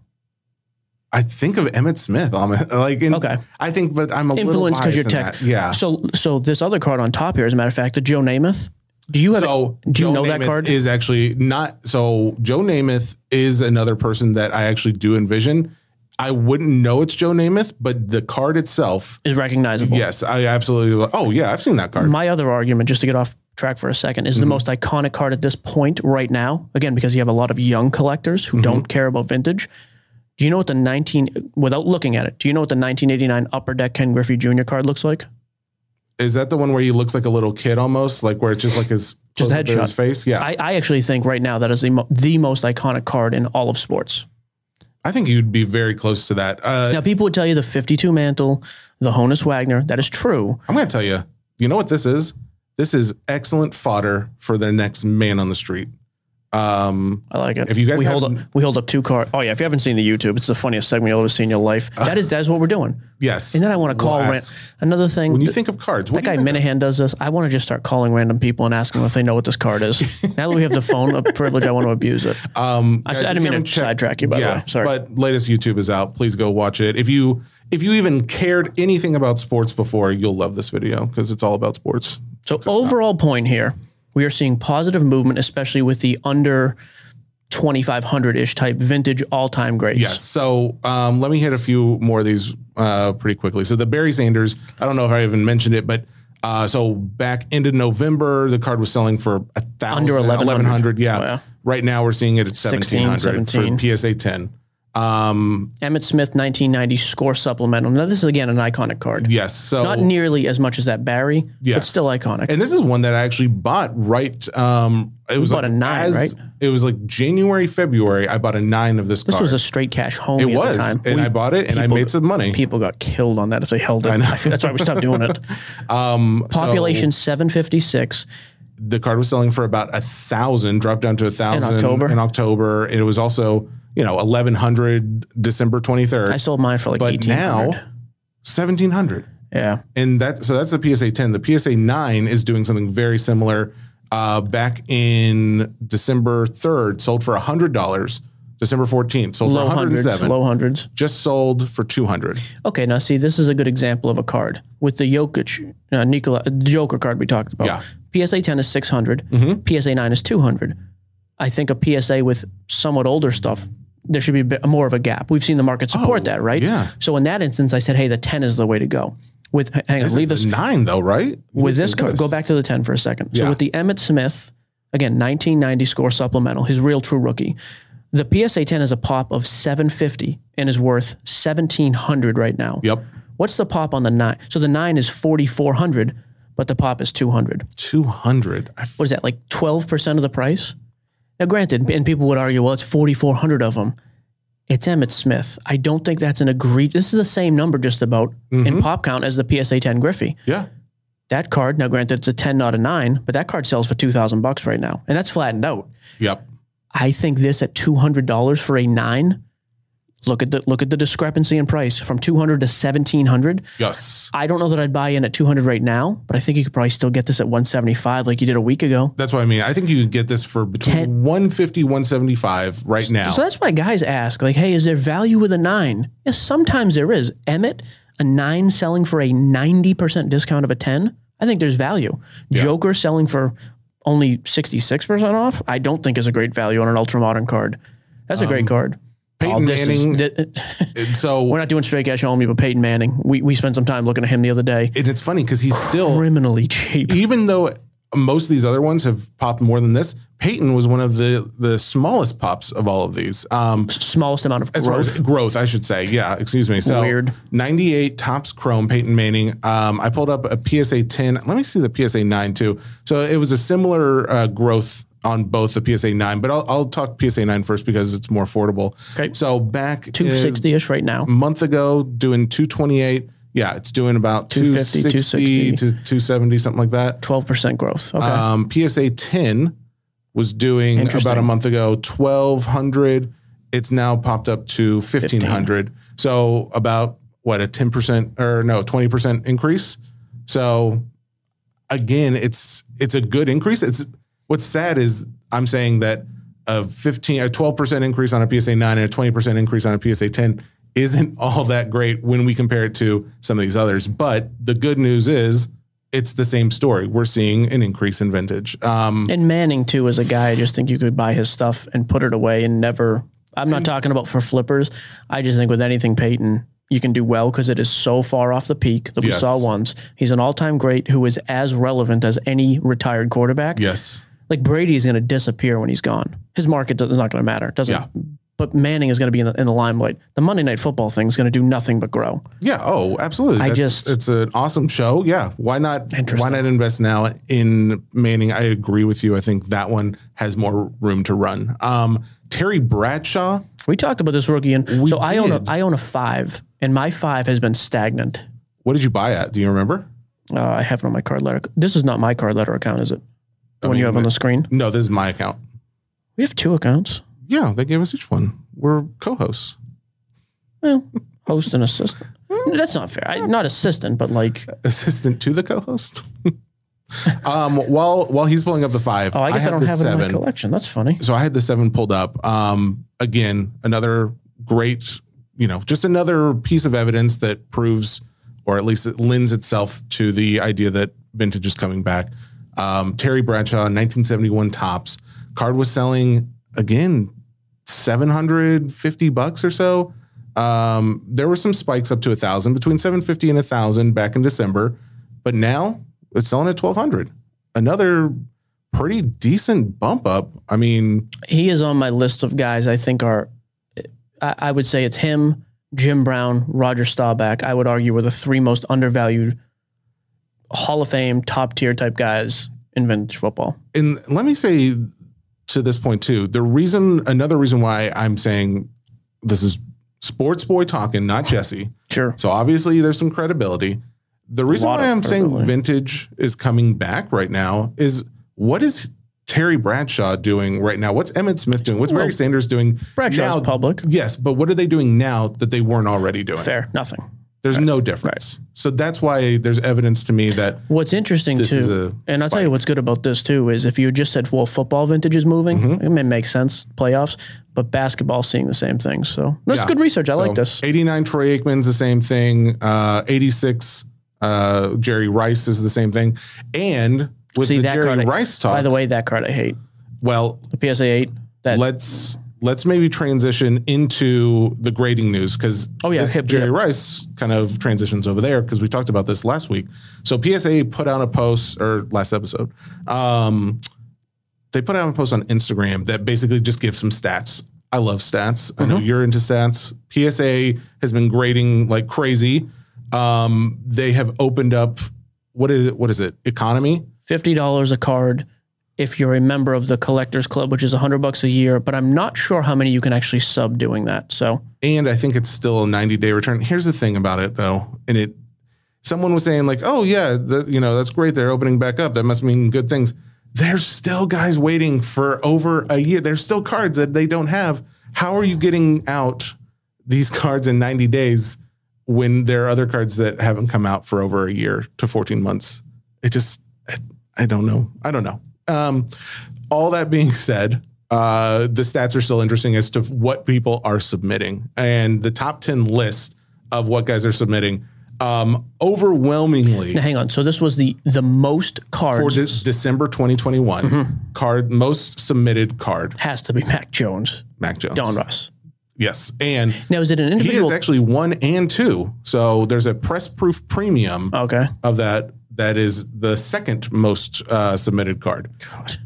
I think of Emmitt Smith. Um, like, in, Okay. I think, but I'm a influence because you're tech. Yeah. So, so this other card on top here, as a matter of fact, the Joe Namath. Do you have? So do you Joe know that card? Is actually not. So Joe Namath is another person that I actually do envision. I wouldn't know it's Joe Namath, but the card itself, is recognizable. yes, I absolutely. Oh yeah, I've seen that card. My other argument, just to get off track for a 2nd Mm-hmm. is the most iconic card at this point right now. Again, because you have a lot of young collectors Mm-hmm. who don't care about vintage. Do you know what the 19 without looking at it? Do you know what the 1989 Upper Deck Ken Griffey Jr. card looks like? Is that the one where he looks like a little kid almost, like where it's just like his Just a close up to headshot. his face? Yeah, I, I actually think right now that is the mo- the most iconic card in all of sports. I think you'd be very close to that. Uh, Now, people would tell you the 52 mantle, the Honus Wagner. That is true. I'm going to tell you, you know what this is? This is excellent fodder for the next man on the street. Um, I like it. If you guys we hold up, we hold up two cards. Oh yeah, if you haven't seen the YouTube, it's the funniest segment you'll ever see in your life. That is that is what we're doing. yes. And then I want to call We'll ran- another thing. when you th- think of cards, what that guy of? Minahan does this. I want to just start calling random people and asking them if they know what this card is. now that we have the phone a privilege, I want to abuse it. Um, I, guys, I didn't mean to checked- sidetrack you, by the way. Sorry. But latest YouTube is out. Please go watch it. If you if you even cared anything about sports before, you'll love this video because it's all about sports. So overall point here, we are seeing positive movement, especially with the under 2500 ish type vintage all time greats. Yes. So um, let me hit a few more of these uh, pretty quickly. So the Barry Sanders, I don't know if I even mentioned it, but uh, so back into November, the card was selling for a thousand, Under 1100. 1100. Yeah. Right now we're seeing it at 16, 1700 for PSA 10. Um, Emmitt Smith 1990 score supplemental. Now this is again an iconic card. yes. So Not nearly as much as that Barry, but still iconic. And this is one that I actually bought right. Um, it was like a nine, as- right? It was like January, February. I bought a nine of this. this card. was a straight cash home It at was, the time. and We- I bought it, and I made some money. People got killed on that if they held it. I know. That's why we stopped doing it. Um, so Population 756. the card was selling for about a thousand, dropped down to a thousand in October? In October, and it was also you know eleven hundred December 23rd. I sold mine for like But 1800. now seventeen hundred, yeah. and that so that's the PSA ten. The PSA nine is doing something very similar. Uh, back in December third, sold for hundred dollars. December fourteenth, sold Low for one hundred hundreds, seven. low hundreds. Just sold for two hundred. Okay, now see, this is a good example of a card with the Jokic, uh, Nikola, the Joker card we talked about. Yeah. PSA 10 is 600, Mhm. PSA 9 is 200. I think a PSA with somewhat older stuff, there should be a bit more of a gap. We've seen the market support Oh, that, right? yeah. So in that instance, I said, hey, the 10 is the way to go. With hang on, This leave is this the nine though, right? You with this card. Go back to the 10 for a second. So Yeah. with the Emmitt Smith, again, 1990 score supplemental, his real true rookie. The PSA 10 is a pop of 750 and is worth 1700 right now. Yep, What's the pop on the nine? So the nine is 4,400, but the pop is 200. two hundred. What is that, like 12% of the price? Now, granted, and people would argue, well, it's 4,400 of them. It's Emmitt Smith. I don't think that's an agreed. This is the same number just about in mm-hmm. pop count as the PSA 10 Griffey. Yeah, That card, now granted, it's a 10, not a nine, but that card sells for 2,000 bucks right now. And that's flattened out. yep. I think this at $200 for a nine. Look at the look at the discrepancy in price from 200 to 1700. Yes. I don't know that I'd buy in at 200 right now, but I think you could probably still get this at 175 like you did a week ago. That's what I mean. I think you can get this for between Ten- 150, 175 right now. So that's why guys ask, like, hey, is there value with a nine? Yes, sometimes there is. Emmitt, a nine selling for a 90% discount of a 10, I think there's value. Joker selling for only 66% off, I don't think is a great value on an ultra modern card. That's a great um, card. Peyton is- Manning. and so, we're not doing straight cash only, but Peyton Manning. We, we spent some time looking at him the other day. and it's funny because he's still, Criminally cheap. even though most of these other ones have popped more than this, Peyton was one of the the smallest pops of all of these. Um, Smallest amount of as growth. as growth, I should say. Yeah, excuse me. So Weird. 98 Topps chrome Peyton Manning. Um, I pulled up a PSA 10. Let me see the PSA 9 too. So it was a similar uh, growth on both the PSA 9, but I'll, I'll talk PSA 9 first because it's more affordable. Okay. So back 260 ish right now. a month ago, doing 228. Yeah, it's doing about 250, 260 to 270, something like that. 12% growth. Okay. Um, PSA 10 was doing about a month ago 1200. It's now popped up to 1500. So about what a 10% or no, 20% increase. So again, it's it's a good increase. It's what's sad is I'm saying that a 15 a 12% increase on a PSA 9 and a 20% increase on a PSA 10 isn't all that great when we compare it to some of these others. But the good news is it's the same story. We're seeing an increase in vintage. Um, And Manning too is a guy I just think you could buy his stuff and put it away and never. I'm not talking about for flippers. I just think with anything Peyton, you can do well because it is so far off the peak that we Yes. saw once. He's an all-time great who is as relevant as any retired quarterback. Yes. Like Brady is going to disappear when he's gone. His market is not going to matter. It doesn't. Yeah. But Manning is going to be in the, in the limelight. The Monday Night Football thing is going to do nothing but grow. Yeah. Oh, absolutely. I That's- just- it's an awesome show. Yeah. Why not? Why not invest now in Manning? I agree with you. I think that one has more room to run. Um, Terry Bradshaw. We talked about this rookie, and We so I own a did. I own a five, and my five has been stagnant. What did you buy at? Do you remember? Uh, I have it on my card letter. This is not my card letter account, is it? The one you have on the screen. No, this is my account. We have two accounts. Yeah, they gave us each one. We're co-hosts. Well, host and assistant. That's not fair. I, not assistant, but like, Assistant to the co-host. um, while while he's pulling up the five, oh, I guess I, don't the have it in my seven. collection. That's funny. so I had the seven pulled up. Um, again, another great, you know, just another piece of evidence that proves, or at least it lends itself to the idea that vintage is coming back. Um, Terry Bradshaw, 1971 Topps card was selling again, 750 bucks or so. Um, there were some spikes up to a thousand, between 750 and a thousand back in December, but now it's selling at 1200. Another pretty decent bump up. I mean, He is on my list of guys I think are, I, I would say it's him, Jim Brown, Roger Staubach. I would argue were the three most undervalued Hall of Fame, top tier type guys in vintage football. and let me say to this point too, the reason, another reason why I'm saying this is sports boy talking, not Jesse. Sure. So obviously there's some credibility. The reason why I'm saying vintage is coming back right now is what is Terry Bradshaw doing right now? What's Emmitt Smith doing? What's Barry Sanders doing? Bradshaw's now? public. Yes, but what are they doing now that they weren't already doing? Fair. Nothing. There's no difference. So that's why there's evidence to me that What's interesting This too, is a and I'll tell you what's good about this too is if you just said, well, football vintage is moving, Mm-hmm. it may make sense, playoffs, but basketball's seeing the same thing. So that's Yeah. good research. I So, like this. 89 Troy Aikman's the same thing. Uh, 86 uh, Jerry Rice is the same thing. And with See the that Jerry card. I- Rice talk, By the way, that card I hate. well, The PSA eight. That let's let's maybe transition into the grading news because Oh, yeah, hip- Jerry. Rice kind of transitions over there because we talked about this last week. So PSA put out a post or last episode. Um, they put out a post on Instagram that basically just gives some stats. I love stats. I Mm-hmm. know you're into stats. PSA has been grading like crazy. Um, they have opened up what is it? What is it? Economy. fifty dollars a card if you're a member of the collectors club, which is hundred bucks a year. But I'm not sure how many you can actually sub doing that. So and I think it's still a 90 day return. Here's the thing about it though, and it someone was saying like, "Oh yeah, the, you know that's great. They're opening back up. That must mean good things." There's still guys waiting for over a year. There's still cards that they don't have. How are you getting out these cards in 90 days when there are other cards that haven't come out for over a year to 14 months? It just, I don't know. I don't know. Um, all that being said, uh, the stats are still interesting as to what people are submitting. And the top 10 list of what guys are submitting, um, overwhelmingly now, hang on. So this was the the most for cards de- December 2021, card most submitted card, has to be Mac Jones, Mac Jones. Donruss. Yes. And Now is it an individual he is actually one and two. So there's a press proof premium okay. of that. That is the second most uh, submitted card. God.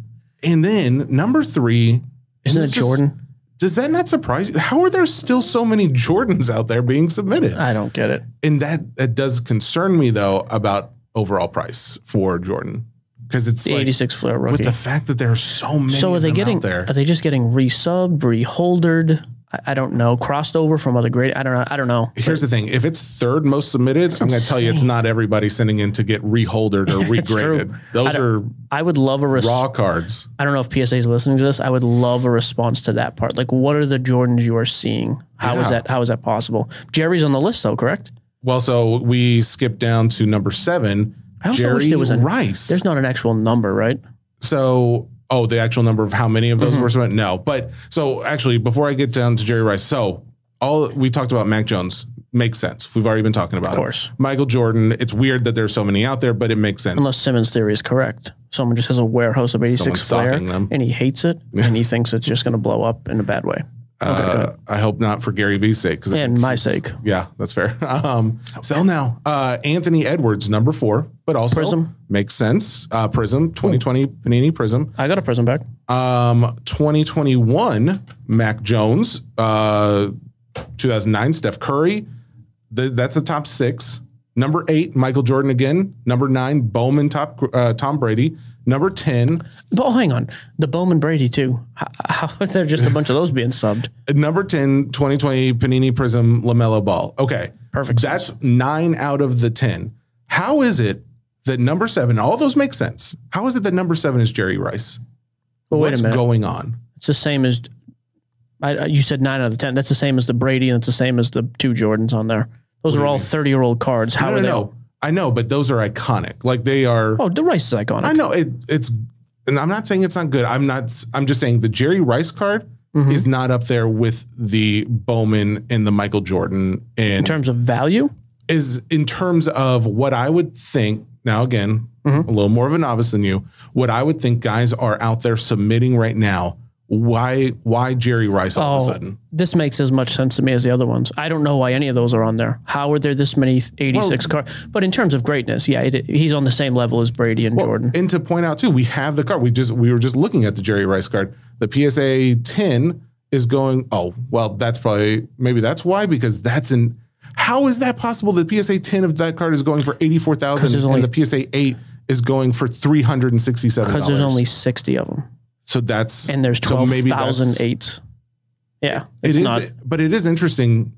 And then number three. Isn't it just- Jordan? Does that not surprise you? How are there still so many Jordans out there being submitted? I don't get it. and that that does concern me though about overall price for Jordan because it's The like 86 Fleer with the fact that there are so many. so are they getting? out there? Are they just getting resubbed, reholdered? I, I don't know. Crossed over from other grade. I don't know. I don't know. Here's the thing: if it's third most submitted, I'm going to tell you it's not everybody sending in to get reholdered or regraded. Those are I would love a res- raw cards. I don't know if PSA is listening to this. I would love a response to that part. Like, what are the Jordans you are seeing? How is Yeah. that? How is that possible? Jerry's on the list though, correct? Well, so we skip down to number seven. I also Jerry wish there was a Rice. There's not an actual number, right? So, oh, the actual number of how many of Mm-hmm. those were submitted? No, but so actually, before I get down to Jerry Rice, so all we talked about Mac Jones makes sense. We've already been talking about, Of course. it. Michael Jordan. It's weird that there's so many out there, but it makes sense. Unless Simmons' theory is correct. Someone just has a warehouse of 86 Someone's and he hates it and he thinks it's just going to blow up in a bad way. Uh, I hope not for Gary V's sake. 'cause And my sake. Yeah, that's fair. Um, Sell now. Uh, Anthony Edwards, number four, but also Prizm. makes sense. Uh, Prizm, 2020 Panini Prizm. I got a prison back. Um, 2021 Mac Jones. Uh, 2009 Steph Curry. Th- that's the top six. Number eight Michael Jordan again. Number nine Bowman top uh, Tom Brady. Number 10 But oh, hang on. The Bowman Brady, too. How, how is there just a bunch of those being subbed? Number 10, 2020 Panini Prizm LaMelo Ball. Okay. Perfect That's nine out of the 10. How is it that number seven, all those make sense. How is it that number seven is Jerry Rice? Well, wait What's a minute. going on? It's the same as I, you said nine out of the ten. That's the same as the Brady, and it's the same as the two Jordans on there. Those do are all thirty year old cards. How no, are no, they? no. I know, but those are iconic. Like they are. Oh, the Rice is iconic. I know it. It's, and I'm not saying it's not good. I'm not. I'm just saying the Jerry Rice card Mhm. is not up there with the Bowman and the Michael Jordan. In terms of value, is in terms of what I would think. Now, again, Mhm. a little more of a novice than you. What I would think guys are out there submitting right now. Why? Why Jerry Rice all of a Oh. sudden? this makes as much sense to me as the other ones. I don't know why any of those are on there. How are there this many eighty six cards? But in terms of greatness, yeah, it, he's on the same level as Brady and Jordan. And to point out too, we have the card. We just we were just looking at the Jerry Rice card. The PSA 10 is going. Oh, well, that's probably maybe that's why because that's in. How is that possible? The PSA 10 of that card is going for eighty four 'Cause there's and only- the PSA 8 is going for three hundred and sixty seven. Because there's only sixty of them, so that's and there's so twelve that's- thousand eights. Yeah, it's not. but it is interesting.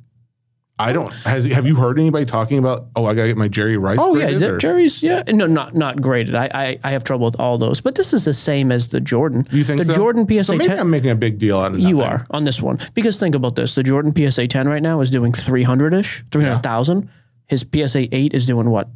I don't has have you heard anybody talking about? Oh, I gotta get my Jerry Rice. Oh yeah, graded," Jer- or- Jerry's yeah, no, not not graded. I, I I have trouble with all those, but this is the same as the Jordan. You think the so? Jordan PSA So maybe 10? I'm making a big deal out of You are on this one because think about this: the Jordan PSA 10 right now is doing 300 ish, 300,000. His PSA 8 is doing what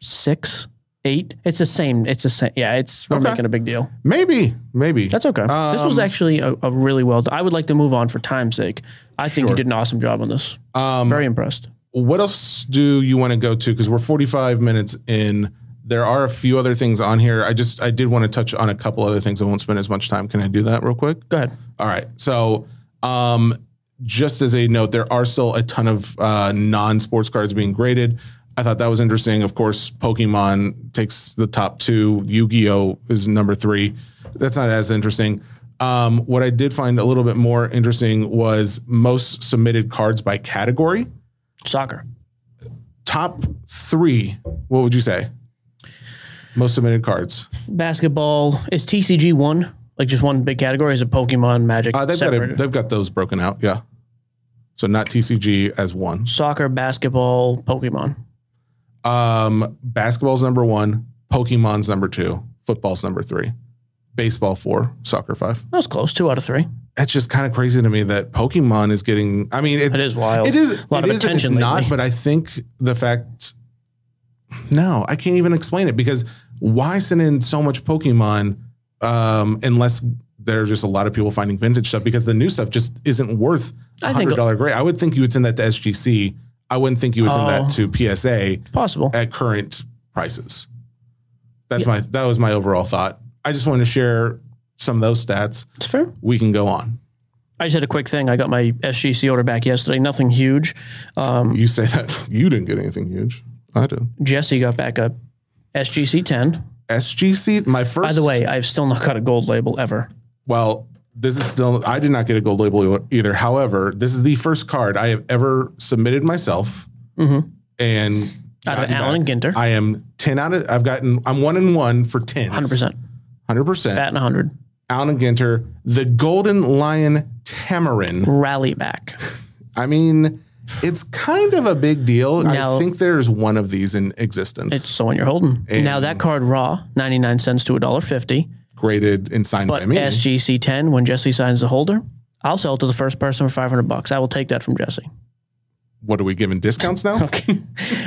six, eight? It's the same. It's the same. Yeah, it's we're Okay. making a big deal. Maybe, maybe That's okay. this was Um, actually a, a really well. done. I would like to move on for time's sake. I think Sure. you did an awesome job on this. Um, Very impressed. what else do you want to go to? Because we're 45 minutes in. There are a few other things on here. I just I did want to touch on a couple other things. I won't spend as much time. Can I do that real quick? Go ahead. All right. So, um, just as a note, there are still a ton of uh, non-sports cards being graded. I thought that was interesting. Of course, Pokemon takes the top two. Yu-Gi-Oh is number three. That's not as interesting. Um, what I did find a little bit more interesting was most submitted cards by category. Soccer. Top three. What would you say? Most submitted cards. Basketball is TCG one, like just one big category. Is it Pokemon, Magic? Uh, they've got a, they've got those broken out. Yeah. So not TCG as one. Soccer, basketball, Pokemon. Um, basketball's number one, Pokemon's number two, football's number three, baseball four, soccer five. That was close. Two out of three. That's just kind of crazy to me that Pokemon is getting. I mean, it, It is wild. It is. A lot it of is and it's attention not. But I think the fact. No, I can't even explain it because why send in so much Pokemon um, unless there are just a lot of people finding vintage stuff because the new stuff just isn't worth a hundred dollar grade. I would think you would send that to SGC. I wouldn't think you would send Oh. that to PSA Possible. at current prices. That's my that was my overall thought. I just wanted to share some of those stats. It's fair. We can go on. I just had a quick thing. I got my SGC order back yesterday. Nothing huge. Um, You say that you didn't get anything huge. I did. Jesse got back a SGC 10. SGC, my first. By the way, I've still not got a gold label ever. well, this is still. I did not get a gold label either. However, this is the first card I have ever submitted myself, Mhm. and Out of Allen back. Ginter. I am ten out of. I've gotten. I'm one in one for ten. 100%. Hundred percent. Bat and 100. Allen Ginter, the Golden Lion Tamarin. Rally back. I mean, it's kind of a big deal. Now- I think there's one of these in existence, It's the one you're holding. now that card raw, 99 cents to $1.50. graded and signed But by me. SGC 10, when Jesse signs the holder, I'll sell it to the first person for 500 bucks. I will take that from Jesse. what are we giving discounts now? Okay.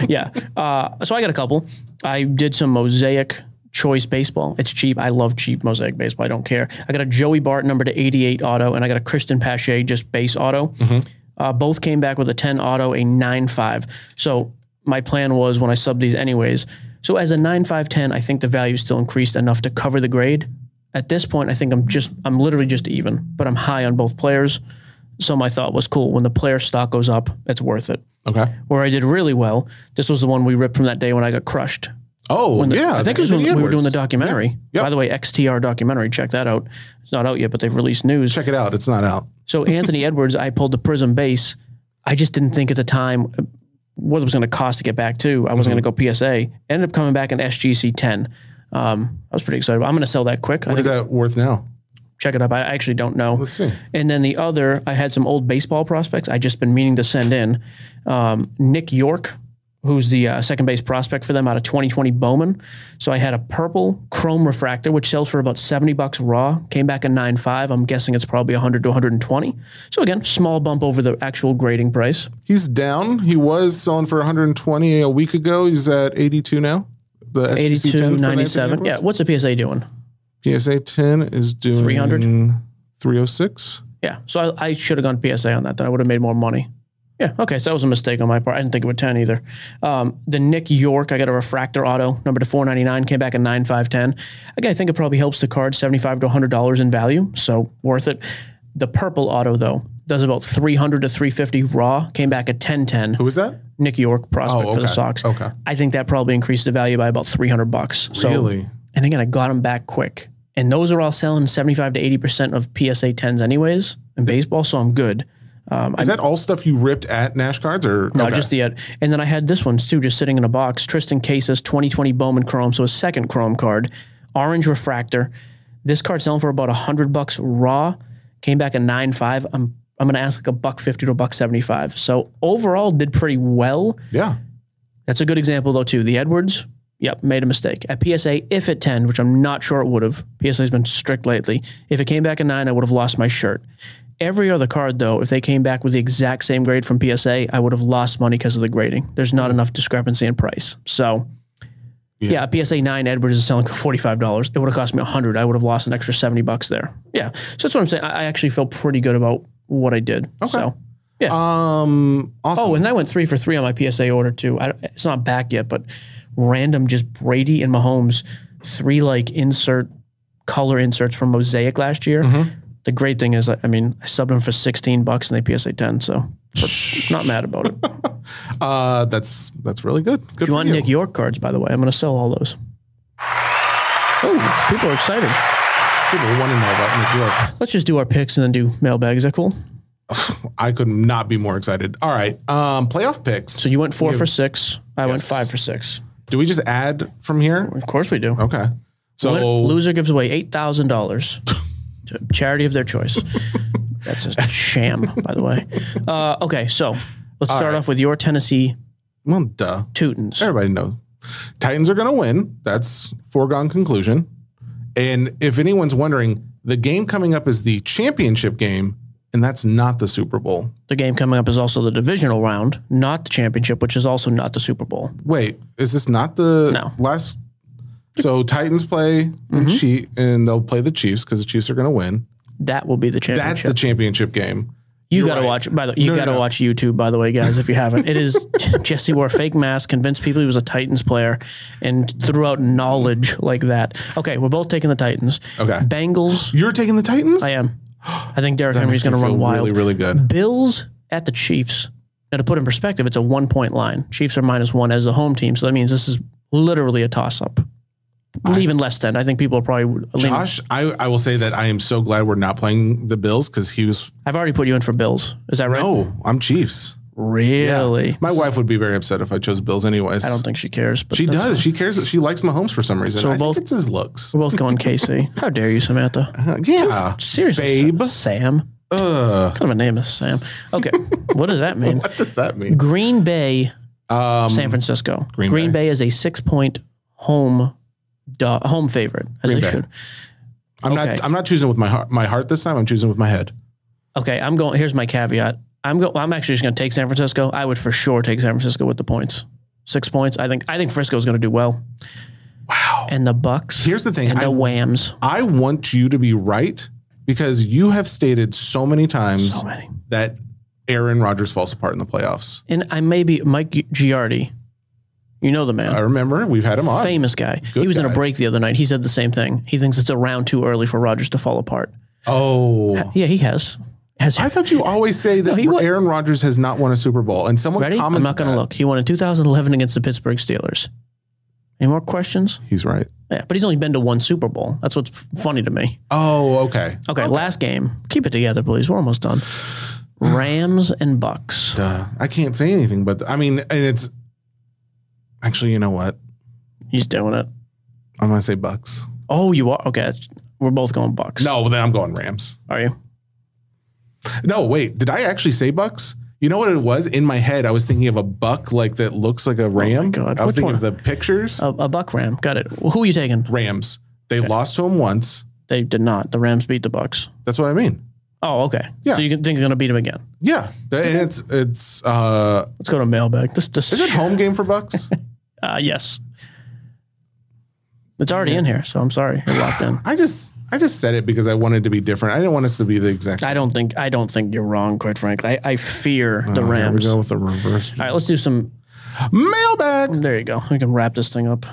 yeah. Uh, so I got a couple. I did some mosaic choice baseball. It's cheap. I love cheap mosaic baseball. I don't care. I got a Joey Bart number to 88 auto, and I got a Cristian Pache just base auto. Uh, both came back with a 10 auto, a 9 5. So my plan was when I sub these anyways. So as a 9 5 10, I think the value still increased enough to cover the grade. At this point, I think I'm just, I'm literally just even, but I'm high on both players. So my thought was cool. When the player stock goes up, it's worth it. Okay. Where I did really well, this was the one we ripped from that day when I got crushed. Oh, the- yeah. I think it was when Anthony we were doing the Edwards. documentary. Yep. By the way, XTR documentary. Check that out. It's not out yet, but they've released news. Check it out. It's not out. So Anthony Edwards, I pulled the Prizm base. I just didn't think at the time uh, what it was going to cost to get back to. I wasn't Mm-hmm. going to go PSA. Ended up coming back in SGC 10. Um, I was pretty excited. I'm going to sell that quick. Think is that worth now? check it up. I actually don't know. Let's see. And then the other, I had some old baseball prospects. I just been meaning to send in um, Nick Yorke, who's the uh, second base prospect for them out of 2020 Bowman. So I had a purple chrome refractor, which sells for about 70 bucks raw. Came back at 9.5. I'm guessing it's probably 100 to 120. So again, small bump over the actual grading price. He's down. He was selling for 120 a week ago. He's at 82 now. The SGC 10 82, for Anthony 97. Yeah. What's a PSA doing? PSA 10 is doing 300? 306. Yeah. So I, I should have gone PSA on that. Then I would have made more money. Yeah. Okay. So that was a mistake on my part. I didn't think it would 10 either. Um, the Nick Yorke, I got a refractor auto, number to 499, came back at 9510. Again, I think it probably helps the card 75 to $100 in value. So worth it. The purple auto, though, does about 300 to 350 raw, came back at 1010. Who is that? Nick Yorke prospect Oh, for the okay. Sox. Okay. I think that probably increased the value by about 300 bucks. So, really? and again, I got them back quick. And those are all selling 75 to 80% of PSA 10s anyways in baseball. So I'm good. Um, Is that all stuff you ripped at Nash Cards or no, okay. just the, and then I had this one too, just sitting in a box. Triston Casas 2020 Bowman Chrome. So a second Chrome card, orange refractor. This card selling for about 100 bucks raw. Came back at 9.5. I'm, I'm going to ask like a buck 50 to a buck 75. So overall did pretty well. Yeah. That's a good example though too. The Edwards, yep, made a mistake at PSA. If at ten, which I'm not sure it would have. PSA has been strict lately. If it came back at nine, I would have lost my shirt. Every other card though, if they came back with the exact same grade from PSA, I would have lost money because of the grading. There's not enough discrepancy in price. So. Yeah, a PSA nine Edwards is selling for forty five dollars. It would have cost me a hundred. I would have lost an extra seventy bucks there. Yeah, so that's what I'm saying. I I actually feel pretty good about what I did. So yeah. Um. Awesome. Oh, and I went three for three on my PSA order too. I, it's not back yet, but random just Brady and Mahomes, three like insert color inserts from Mosaic last year. Mm-hmm. The great thing is, I mean, I subbed them for sixteen bucks and they PSA ten, so for- not mad about it. uh, that's that's really good. Good you for want you. Nick Yorke cards, by the way, I'm going to sell all those. Oh, people are excited. People want to know about Nick Yorke. Let's just do our picks and then do mailbag. Is that cool? I could not be more excited. All right. Um, playoff picks. So you went four for six. I went Yes. five for six. Do we just add from here? Of course we do. Okay. So loser gives away eight thousand dollars to charity of their choice. That's a sham, by the way. Uh, okay, so let's start off with your Tennessee well, duh. Teutones. Everybody knows. Titans are going to win. That's foregone conclusion. And if anyone's wondering, the game coming up is the championship game, and that's not the Super Bowl. The game coming up is also the divisional round, not the championship, which is also not the Super Bowl. Wait, is this not the No. last? So Titans play Mm-hmm. the Chief, and they'll play the Chiefs because the Chiefs are going to win. That will be the championship. That's the championship game. You got to right. watch. By the you No, got to no. watch YouTube. By the way, guys, if you haven't, it is Jesse wore a fake mask, convinced people he was a Titans player, and threw out knowledge like that. Okay, we're both taking the Titans. Okay. Bengals. You're taking the Titans. I am. I think Derrick That Henry's going to run wild. Really, really good. Bills at the Chiefs. Now, to put in perspective, it's a one point line. Chiefs are minus one as the home team. So that means this is literally a toss up. Even less than. I think people are probably leaning. Josh, I, I will say that I am so glad we're not playing the Bills because he was. I've already put you in for Bills. Is that right? No, I'm Chiefs. Really? My wife would be very upset if I chose Bills, anyways. I don't think she cares. But She does. fine. She cares. She likes Mahomes for some reason. So I both- think it's his looks. We're both going KC. How dare you, Samantha? Uh, yeah, Seriously, babe. Sam. Uh, kind of a name is Sam? Okay. what does that mean? what does that mean? Green Bay, Um, San Francisco. Green Green, Bay. Bay. is a six point home do- home favorite, as Green they Bay. should. I'm okay. not. I'm not choosing with my heart. My heart this time. I'm choosing with my head. Okay, I'm going. Here's my caveat. I'm go. I'm actually just going to take San Francisco. I would for sure take San Francisco with the points. Six points. I think. I think Frisco's going to do well. Wow. And the Bucks. Here's the thing. And the I, Whams. I want you to be right because you have stated so many times So many. that Aaron Rodgers falls apart in the playoffs. And I may be Mike Giardi. You know the man. I remember we've had him on. Famous guy. Good he was in a break the other night. He said the same thing. He thinks it's a round too early for Rodgers to fall apart. Oh, Yeah, he has. Has I thought you always say that he wa- Aaron Rodgers has not won a Super Bowl, and someone ready? I'm not going to that. look. He won in 2011 against the Pittsburgh Steelers. Any more questions? He's right. Yeah, but he's only been to one Super Bowl. That's what's f- funny to me. Oh, okay. Okay, last game. Keep it together, please. We're almost done. Rams and Bucks. Duh. I can't say anything, but I mean, and it's actually, you know what? He's doing it. I'm gonna say Bucks. Oh, you are okay. We're both going Bucks. No, then I'm going Rams. are you? No, wait. Did I actually say Bucks? You know what it was in my head? I was thinking of a buck like that looks like a ram. Oh God. I was Which thinking of the pictures. A, a Buck Ram. Got it. Who are you taking? Rams. They lost to him once. They did not. The Rams beat the Bucks. That's what I mean. Oh, okay. Yeah. So you can think you're going to beat them again. Yeah, and it's it's. uh Let's go to mailbag. This, this Is it home game for Bucks? Uh, yes. It's already in here, so I'm sorry. You're locked in. I just I just said it because I wanted to be different. I didn't want us to be the exact. I don't think I don't think you're wrong, quite frankly. I, I fear the Oh, here Rams. we go with the reverse All right, let's do some. mailbag. There you go. We can wrap this thing up.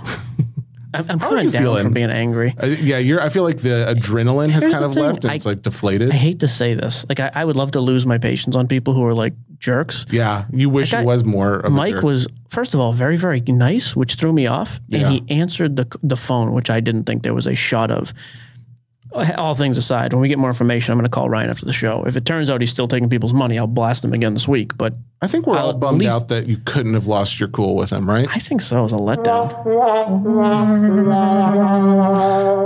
I'm, I'm are coming down feeling? from being angry. Uh, yeah, you're. I feel like the adrenaline has Here's kind of thing, left, and I- it's like deflated. I hate to say this. Like I, I would love to lose my patience on people who are like jerks. yeah, you wish Like I- it was more. Of a Mike was first of all very very nice, which threw me off, Yeah. and he answered the the phone, which I didn't think there was a shot of. All things aside, when we get more information, I'm going to call Ryan after the show. If it turns out he's still taking people's money, I'll blast him again this week. But I think we're I'll all bummed least- out that you couldn't have lost your cool with him, right? I think so. It was a letdown.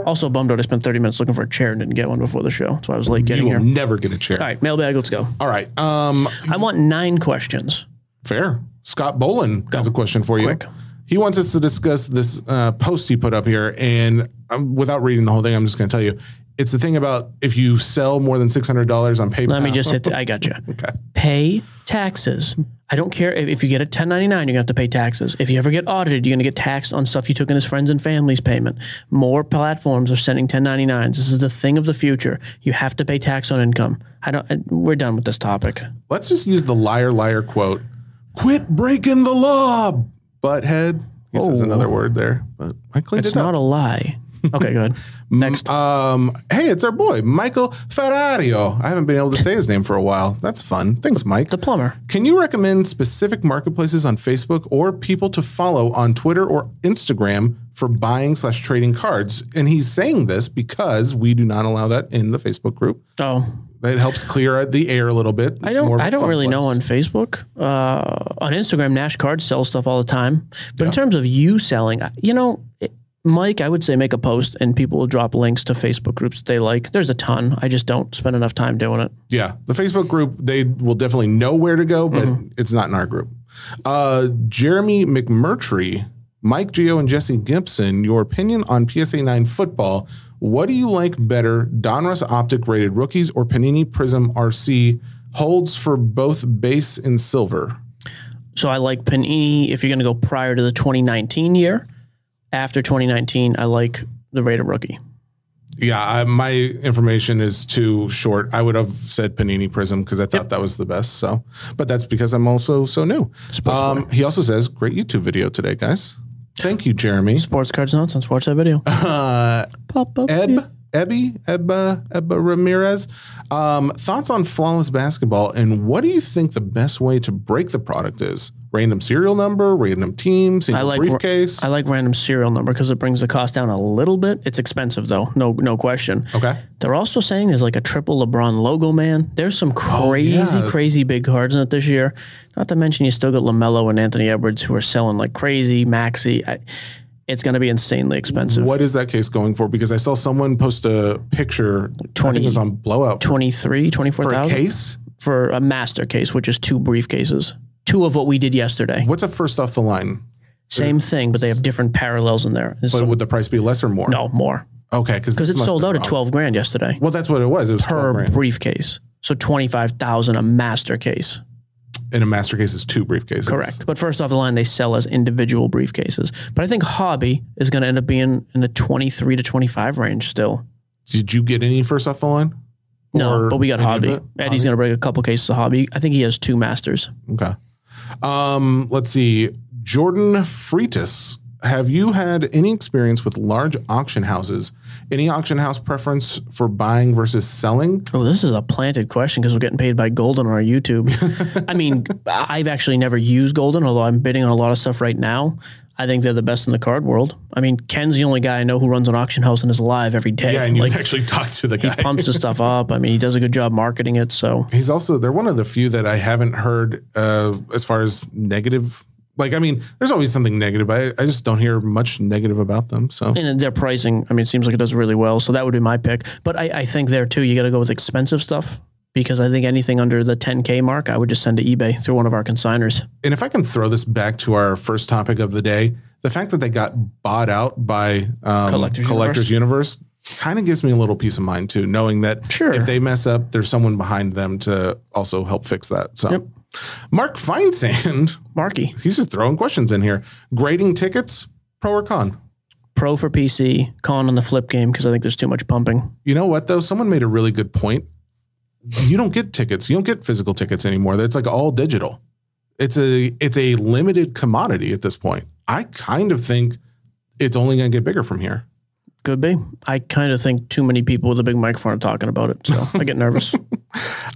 Also bummed out. I spent 30 minutes looking for a chair and didn't get one before the show. That's why I was late getting You will here. never get a chair. All right, mailbag. Let's go. All right. Um, I want nine questions. fair. Scott Bolin has a question for you. Quick. He wants us to discuss this uh, post he put up here, and um, without reading the whole thing, I'm just going to tell you, it's the thing about if you sell more than six hundred dollars on PayPal. Let me just hit. The, I got you. Okay. Pay taxes. I don't care if, if you get a 1099, you're gonna have to pay taxes. If you ever get audited, you're gonna get taxed on stuff you took in his friends and family's payment. More platforms are sending 1099s. This is the thing of the future. You have to pay tax on income. I don't. I- We're done with this topic. Let's just use the liar liar quote. Quit breaking the law, butthead. He says Oh. another word there, but I cleaned It's it up. not a lie. Okay, good. Next. Um, hey, it's our boy Michael Ferrario. I haven't been able to say his name for a while. That's fun. Thanks, Mike. The plumber. Can you recommend specific marketplaces on Facebook or people to follow on Twitter or Instagram for buying slash trading cards? And he's saying this because we do not allow that in the Facebook group. Oh, It helps clear the air a little bit. I It's more don't. I don't really know on Facebook. Uh, on Instagram, Nash Cards sells stuff all the time. But in terms of you selling, you know, it, Mike, I would say make a post and people will drop links to Facebook groups that they like. There's a ton. I just don't spend enough time doing it. Yeah, the Facebook group, they will definitely know where to go, but Mm-hmm. it's not in our group. Uh, Jeremy McMurtry, Mike Geo, and Jesse Gibson, your opinion on PSA 9 football. What do you like better, Donruss Optic rated rookies or Panini Prizm RC holds for both base and silver? So I like Panini. If you're going to go prior to the 2019 year, after 2019, I like the Rated rookie. Yeah, I, my information is too short. I would have said Panini Prizm because I thought that was the best. So, but that's because I'm also so new. Um, he also says, "Great YouTube video today, guys." Thank you, Jeremy. Sports cards nonsense. Watch that video. Uh, Pop up. Eb, Ebby, Ebba, Ebba Ramirez. Um, thoughts on flawless basketball and what do you think the best way to break the product is? Random serial number, random teams, I like briefcase. I like random serial number because it brings the cost down a little bit. It's expensive though, no no question. okay. They're also saying there's like a triple LeBron logo, man. There's some crazy, Oh, yeah. crazy big cards in it this year. Not to mention you still got Lamelo and Anthony Edwards who are selling like crazy. Maxi, I, it's going to be insanely expensive. What is that case going for? Because I saw someone post a picture. I think 20 it was on blowout 23, for a 24,000 case. for a master case, which is two briefcases. Two of what we did yesterday. What's a first off the line? Same thing, but they have different parallels in there. But so- would the price be less or more? no, more. Okay, because Because it sold out at 12 grand yesterday. Well, that's what it was. It was 12 per briefcase. So 25,000 a master case. And a master case is two briefcases. Correct. But first off the line, they sell as individual briefcases. But I think hobby is going to end up being in the 23 to 25 range still. Did you get any first off the line? No, but we got hobby. Eddie's going to bring a couple cases of hobby. I think he has two masters. Okay. Um, let's see. Jordan Freitas have you had any experience with large auction houses? Any auction house preference for buying versus selling? Oh, this is a planted question because we're getting paid by Goldin on our YouTube. I mean, I've actually never used Goldin, although I'm bidding on a lot of stuff right now. I think they're the best in the card world. I mean, Ken's the only guy I know who runs an auction house and is alive every day. Yeah, and you like, can actually talk to the he pumps his stuff up. I mean, he does a good job marketing it. So He's also they're one of the few that I haven't heard uh, as far as negative. Like, I mean, there's always something negative. I, I just don't hear much negative about them. So and their pricing, I mean, it seems like it does really well. So that would be my pick. But I, I think there too, you got to go with expensive stuff because I think anything under the 10K mark, I would just send to eBay through one of our consigners. and if I can throw this back to our first topic of the day, the fact that they got bought out by um, Collectors Collectors Universe, kind of gives me a little peace of mind too, knowing that Sure. if they mess up, there's someone behind them to also help fix that. So, Yep. Mark Feinsand, Marky, he's just throwing questions in here. Grading tickets, pro or con? pro for PC, con on the flip game because I think there's too much pumping. You know what though? Someone made a really good point. You don't get tickets. You don't get physical tickets anymore. That's like all digital. It's a it's a limited commodity at this point. I kind of think it's only going to get bigger from here. Could be. I kind of think too many people with a big microphone are talking about it. So I get nervous.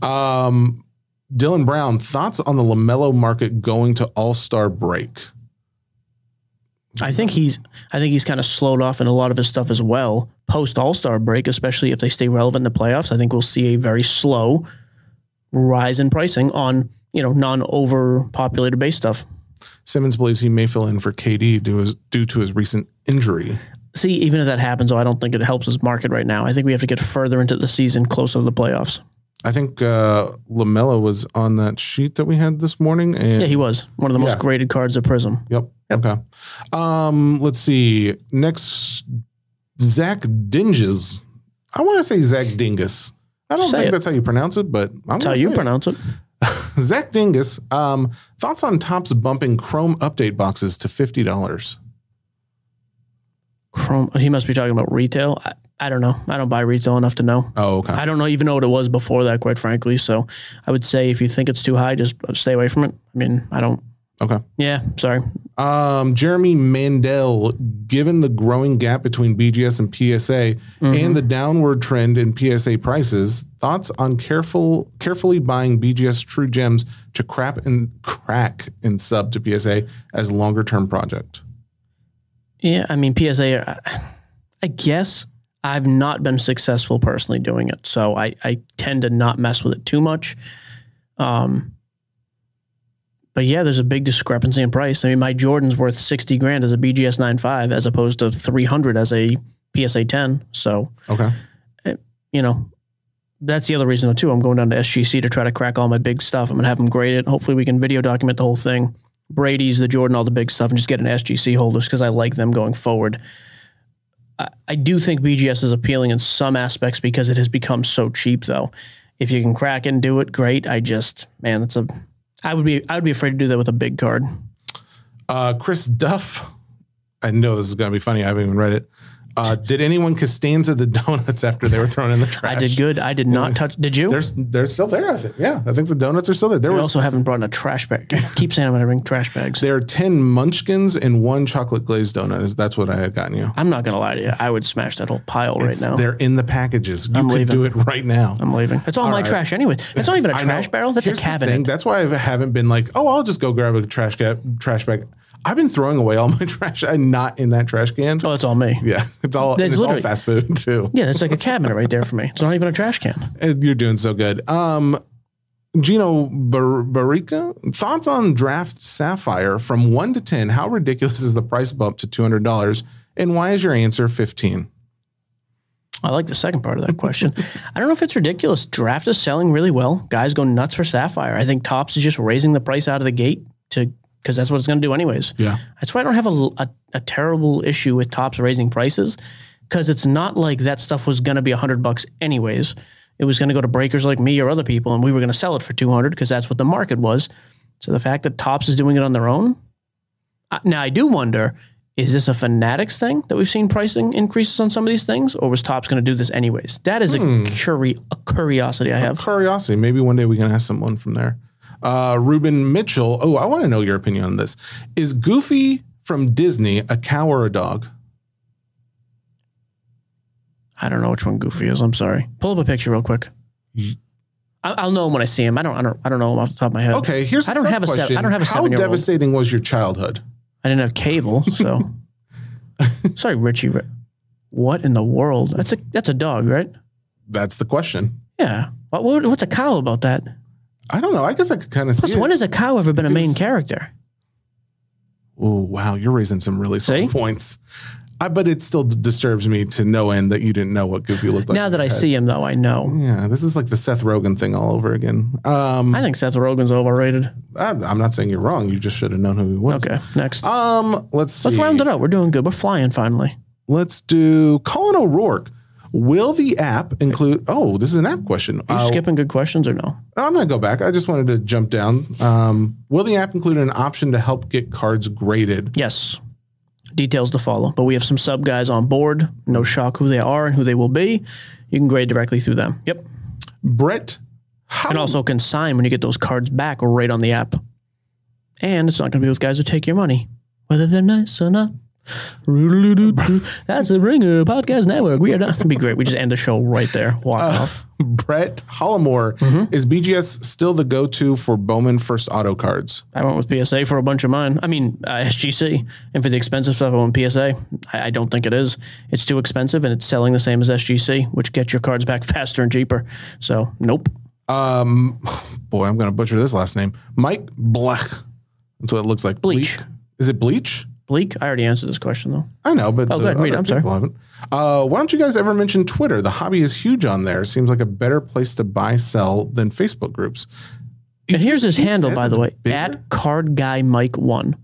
Um, Dylan Brown, thoughts on the Lamelo market going to All Star break? I think he's I think he's kind of slowed off in a lot of his stuff as well. Post All Star break, especially if they stay relevant in the playoffs, I think we'll see a very slow rise in pricing on you know non overpopulated base stuff. Simmons believes he may fill in for KD due, his, due to his recent injury. See, even if that happens, though, I don't think it helps his market right now. I think we have to get further into the season, closer to the playoffs. I think uh, Lamelo was on that sheet that we had this morning, and Yeah, he was one of the most Yeah. graded cards of Prizm. Yep. Okay. Um, let's see. Next, Zach Dinges. I want to say Zach Dingus. I don't Say think it. that's how you pronounce it, but I'm That's how you it. pronounce it. Zach Dingus. Um, thoughts on Topps bumping Chrome update boxes to fifty dollars? Chrome. He must be talking about retail. I, I don't know. I don't buy retail enough to know. Oh, okay. I don't know even know what it was before that, quite frankly. So I would say if you think it's too high, just stay away from it. I mean, I don't. Okay. Yeah, sorry. Um, Jeremy Mandel, given the growing gap between BGS and PSA Mm-hmm. and the downward trend in PSA prices, thoughts on careful carefully buying BGS True Gems to crap and crack and sub to PSA as a longer term project? Yeah, I mean PSA. I- I guess I've not been successful personally doing it, so I I tend to not mess with it too much. Um, but yeah, there's a big discrepancy in price. I mean, my Jordan's worth sixty grand as a BGS 95 as opposed to three hundred as a PSA 10. So Okay. you know, that's the other reason too. I'm going down to SGC to try to crack all my big stuff. I'm gonna have them grade it. Hopefully, we can video document the whole thing. Brady's, the Jordan, all the big stuff, and just get an SGC holders because I like them going forward. I, I do think BGS is appealing in some aspects because it has become so cheap, though. If you can crack and do it, great. I just, man, it's a. I would be, I would be afraid to do that with a big card. Uh, Chris Duff. I know this is going to be funny. I haven't even read it. Uh, did anyone Costanza the donuts after they were thrown in the trash? I did good. I did not touch. Did you? They're they're still there. I think. Yeah, I think the donuts are still there. Was also haven't brought in a trash bag. Keep saying I'm gonna bring trash bags. there are ten munchkins and one chocolate glazed donut. That's what I had gotten you. I'm not gonna lie to you. I would smash that whole pile right now. They're in the packages. You I'm could leaving. do it right now. I'm leaving. It's all, my right. trash anyway. It's not even a I know. trash barrel. That's Here's a the cabinet. thing. That's why I haven't been like, oh, I'll just go grab a trash can, trash bag. I've been throwing away all my trash and not in that trash can. oh, it's all me. Yeah, it's all That's it's all fast food too. Yeah, it's like a cabinet right there for me. It's not even a trash can. You're doing so good. Um, Gino Bar- Barica, thoughts on Draft Sapphire from one to ten? How ridiculous is the price bump to two hundred dollars, and why is your answer fifteen? I like the second part of that question. I don't know if it's ridiculous. Draft is selling really well. Guys go nuts for Sapphire. I think Topps is just raising the price out of the gate to because that's what it's going to do anyways. Yeah, That's why I don't have a, a, a terrible issue with Topps raising prices because it's not like that stuff was going to be a hundred bucks anyways. It was going to go to breakers like me or other people, and we were going to sell it for two hundred because that's what the market was. So the fact that Topps is doing it on their own, I- now I do wonder: is this a Fanatics thing that we've seen pricing increases on some of these things, or was Topps going to do this anyways? That is a, hmm. curi- a curiosity I have. curiosity. Maybe one day we can ask someone from there. Uh, Ruben Mitchell. Oh, I want to know your opinion on this. Is Goofy from Disney, a cow or a dog? I don't know which one Goofy is. I'm sorry. Pull up a picture real quick. I- I'll know him when I see him. I don't. I don't. I don't know him off the top of my head. Okay, here's I don't have a seven- I don't have a How devastating was your childhood? I didn't have cable, so. sorry, Richie. What in the world? That's a that's a dog, right? That's the question. Yeah. What, what what's a cow about that? I don't know. I guess I could kind of Plus, see when it. has a cow ever been a main character? Oh wow, you're raising some really solid points. I, but it still d- disturbs me to no end that you didn't know what Goofy looked like. now in that I head. see him, though, I know. Yeah, this is like the Seth Rogen thing all over again. Um, I think Seth Rogen's overrated. I, I'm not saying you're wrong. You just should have known who he was. Okay, next. Um, let's see. Let's round it up. We're doing good. We're flying finally. Let's do Colin O'Rourke. Will the app include? Oh, this is an app question. Are you Uh, skipping good questions or no? I'm gonna go back. I just wanted to jump down. Um, will the app include an option to help get cards graded? Yes. Details to follow. But we have some sub guys on board. No shock who they are and who they will be. You can grade directly through them. Yep. Brett, how And also can sign when you get those cards back right on the app. And it's not going to be with guys who take your money, whether they're nice or not. That's the Ringer Podcast Network. We are done. It'd be great. We just end the show right there. Walk off. Brett Hollamore Mm-hmm. is BGS still the go-to for Bowman first auto cards? I went with PSA for a bunch of mine. I mean, uh, SGC. And for the expensive stuff, I went PSA. I, I don't think it is. It's too expensive and it's selling the same as SGC, which gets your cards back faster and cheaper. So, nope. Um, boy, I'm gonna butcher this last name. Mike Black. That's what it looks like. Bleach. Is it Bleach? Bleak. I already answered this question, though. I know, but Oh, go ahead, read it. I'm sorry. people haven't. Uh, why don't you guys ever mention Twitter? The hobby is huge on there. Seems like a better place to buy sell than Facebook groups. And here's his He handle, by the way, bigger? at Card Guy Mike One.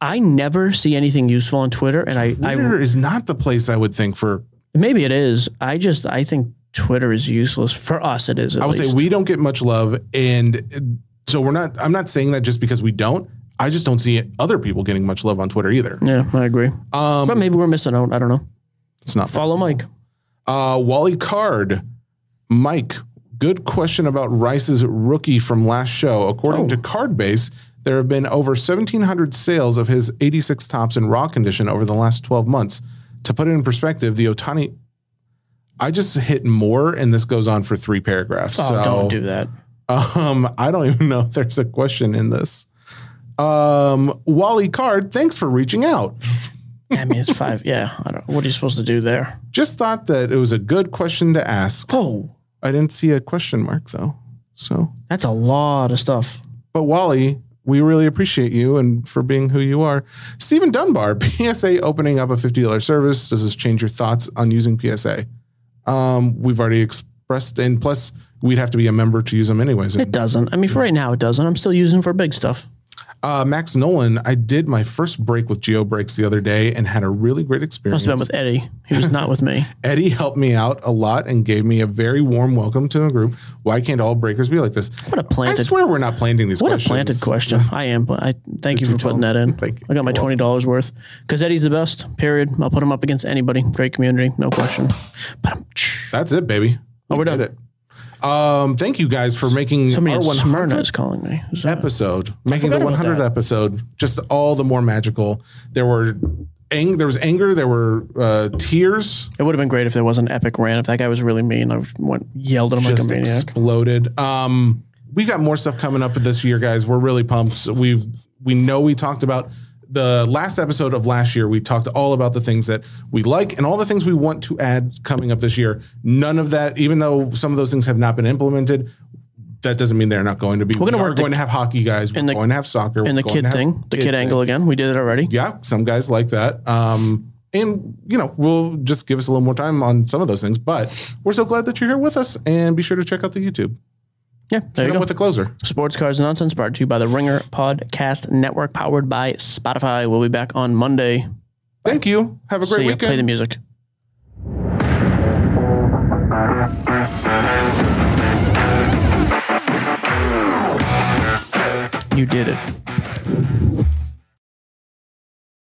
I never see anything useful on Twitter, and I, Twitter is not the place I would think for. maybe it is. I just I think Twitter is useless for us. It is. I would least. say we don't get much love, and uh, so we're not. I'm not saying that just because we don't. I just don't see other people getting much love on Twitter either. Yeah, I agree. Um, but maybe we're missing out. I don't know. it's not Follow. Mike. Uh, Wally Card, Mike. Good question about Rice's rookie from last show. According Oh. to Cardbase, there have been over 1,700 sales of his 86 Topps in raw condition over the last 12 months. To put it in perspective, the Ohtani. I just hit more, and this goes on for three paragraphs. Oh, so, don't do that. Um, I don't even know if there's a question in this. Um, Wally Card, thanks for reaching out. I mean, it's five. Yeah, I don't. What are you supposed to do there? Just thought that it was a good question to ask. Oh, I didn't see a question mark though. So, that's a lot of stuff. but Wally, we really appreciate you and for being who you are. Stephen Dunbar, PSA opening up a $50 service. Does this change your thoughts on using PSA? Um, we've already expressed, and plus, we'd have to be a member to use them anyways. It doesn't. I mean, for right now, it doesn't. I'm still using for big stuff. Uh, Max Nolan, I did my first break with Geo Breaks the other day and had a really great experience. Must have been with Eddie. He was not with me. Eddie helped me out a lot and gave me a very warm welcome to a group. Why can't all breakers be like this? What a planted. I swear we're not planting these What questions. a planted question. I am. but I thank you you for putting that in. Thank you. I got my twenty dollars worth because Eddie's the best. Period. I'll put him up against anybody. Great community, no question. That's it, baby. Oh, we're done. it. Um, thank you guys for making somebody our in Smyrna 100th is calling me. That? episode, making the forgot about 100th that. episode just all the more magical. There were ang- there was anger, there were uh, tears, It would have been great if there was an epic rant. If that guy was really mean, I went yelled at him like a maniac. exploded. Um, we got more stuff coming up this year, guys. We're really pumped. We've we know we talked about the last episode of last year. We talked all about the things that we like and all the things we want to add coming up this year. None of that, even though some of those things have not been implemented, that doesn't mean they're not going to be. We're gonna we are work the- to have hockey guys. We're the- going to have soccer. And the kid thing, the kid, thing. angle again. We did it already. Yeah, some guys like that. Um, and you know, we'll just give us a little more time on some of those things. But we're so glad that you're here with us, and be sure to check out the YouTube. Yeah, there Hit you go. with the closer. Sports Cards Nonsense brought to you by the Ringer Podcast Network, powered by Spotify. We'll be back on Monday. Thank you. Have a great See ya. weekend. Play the music. You did it.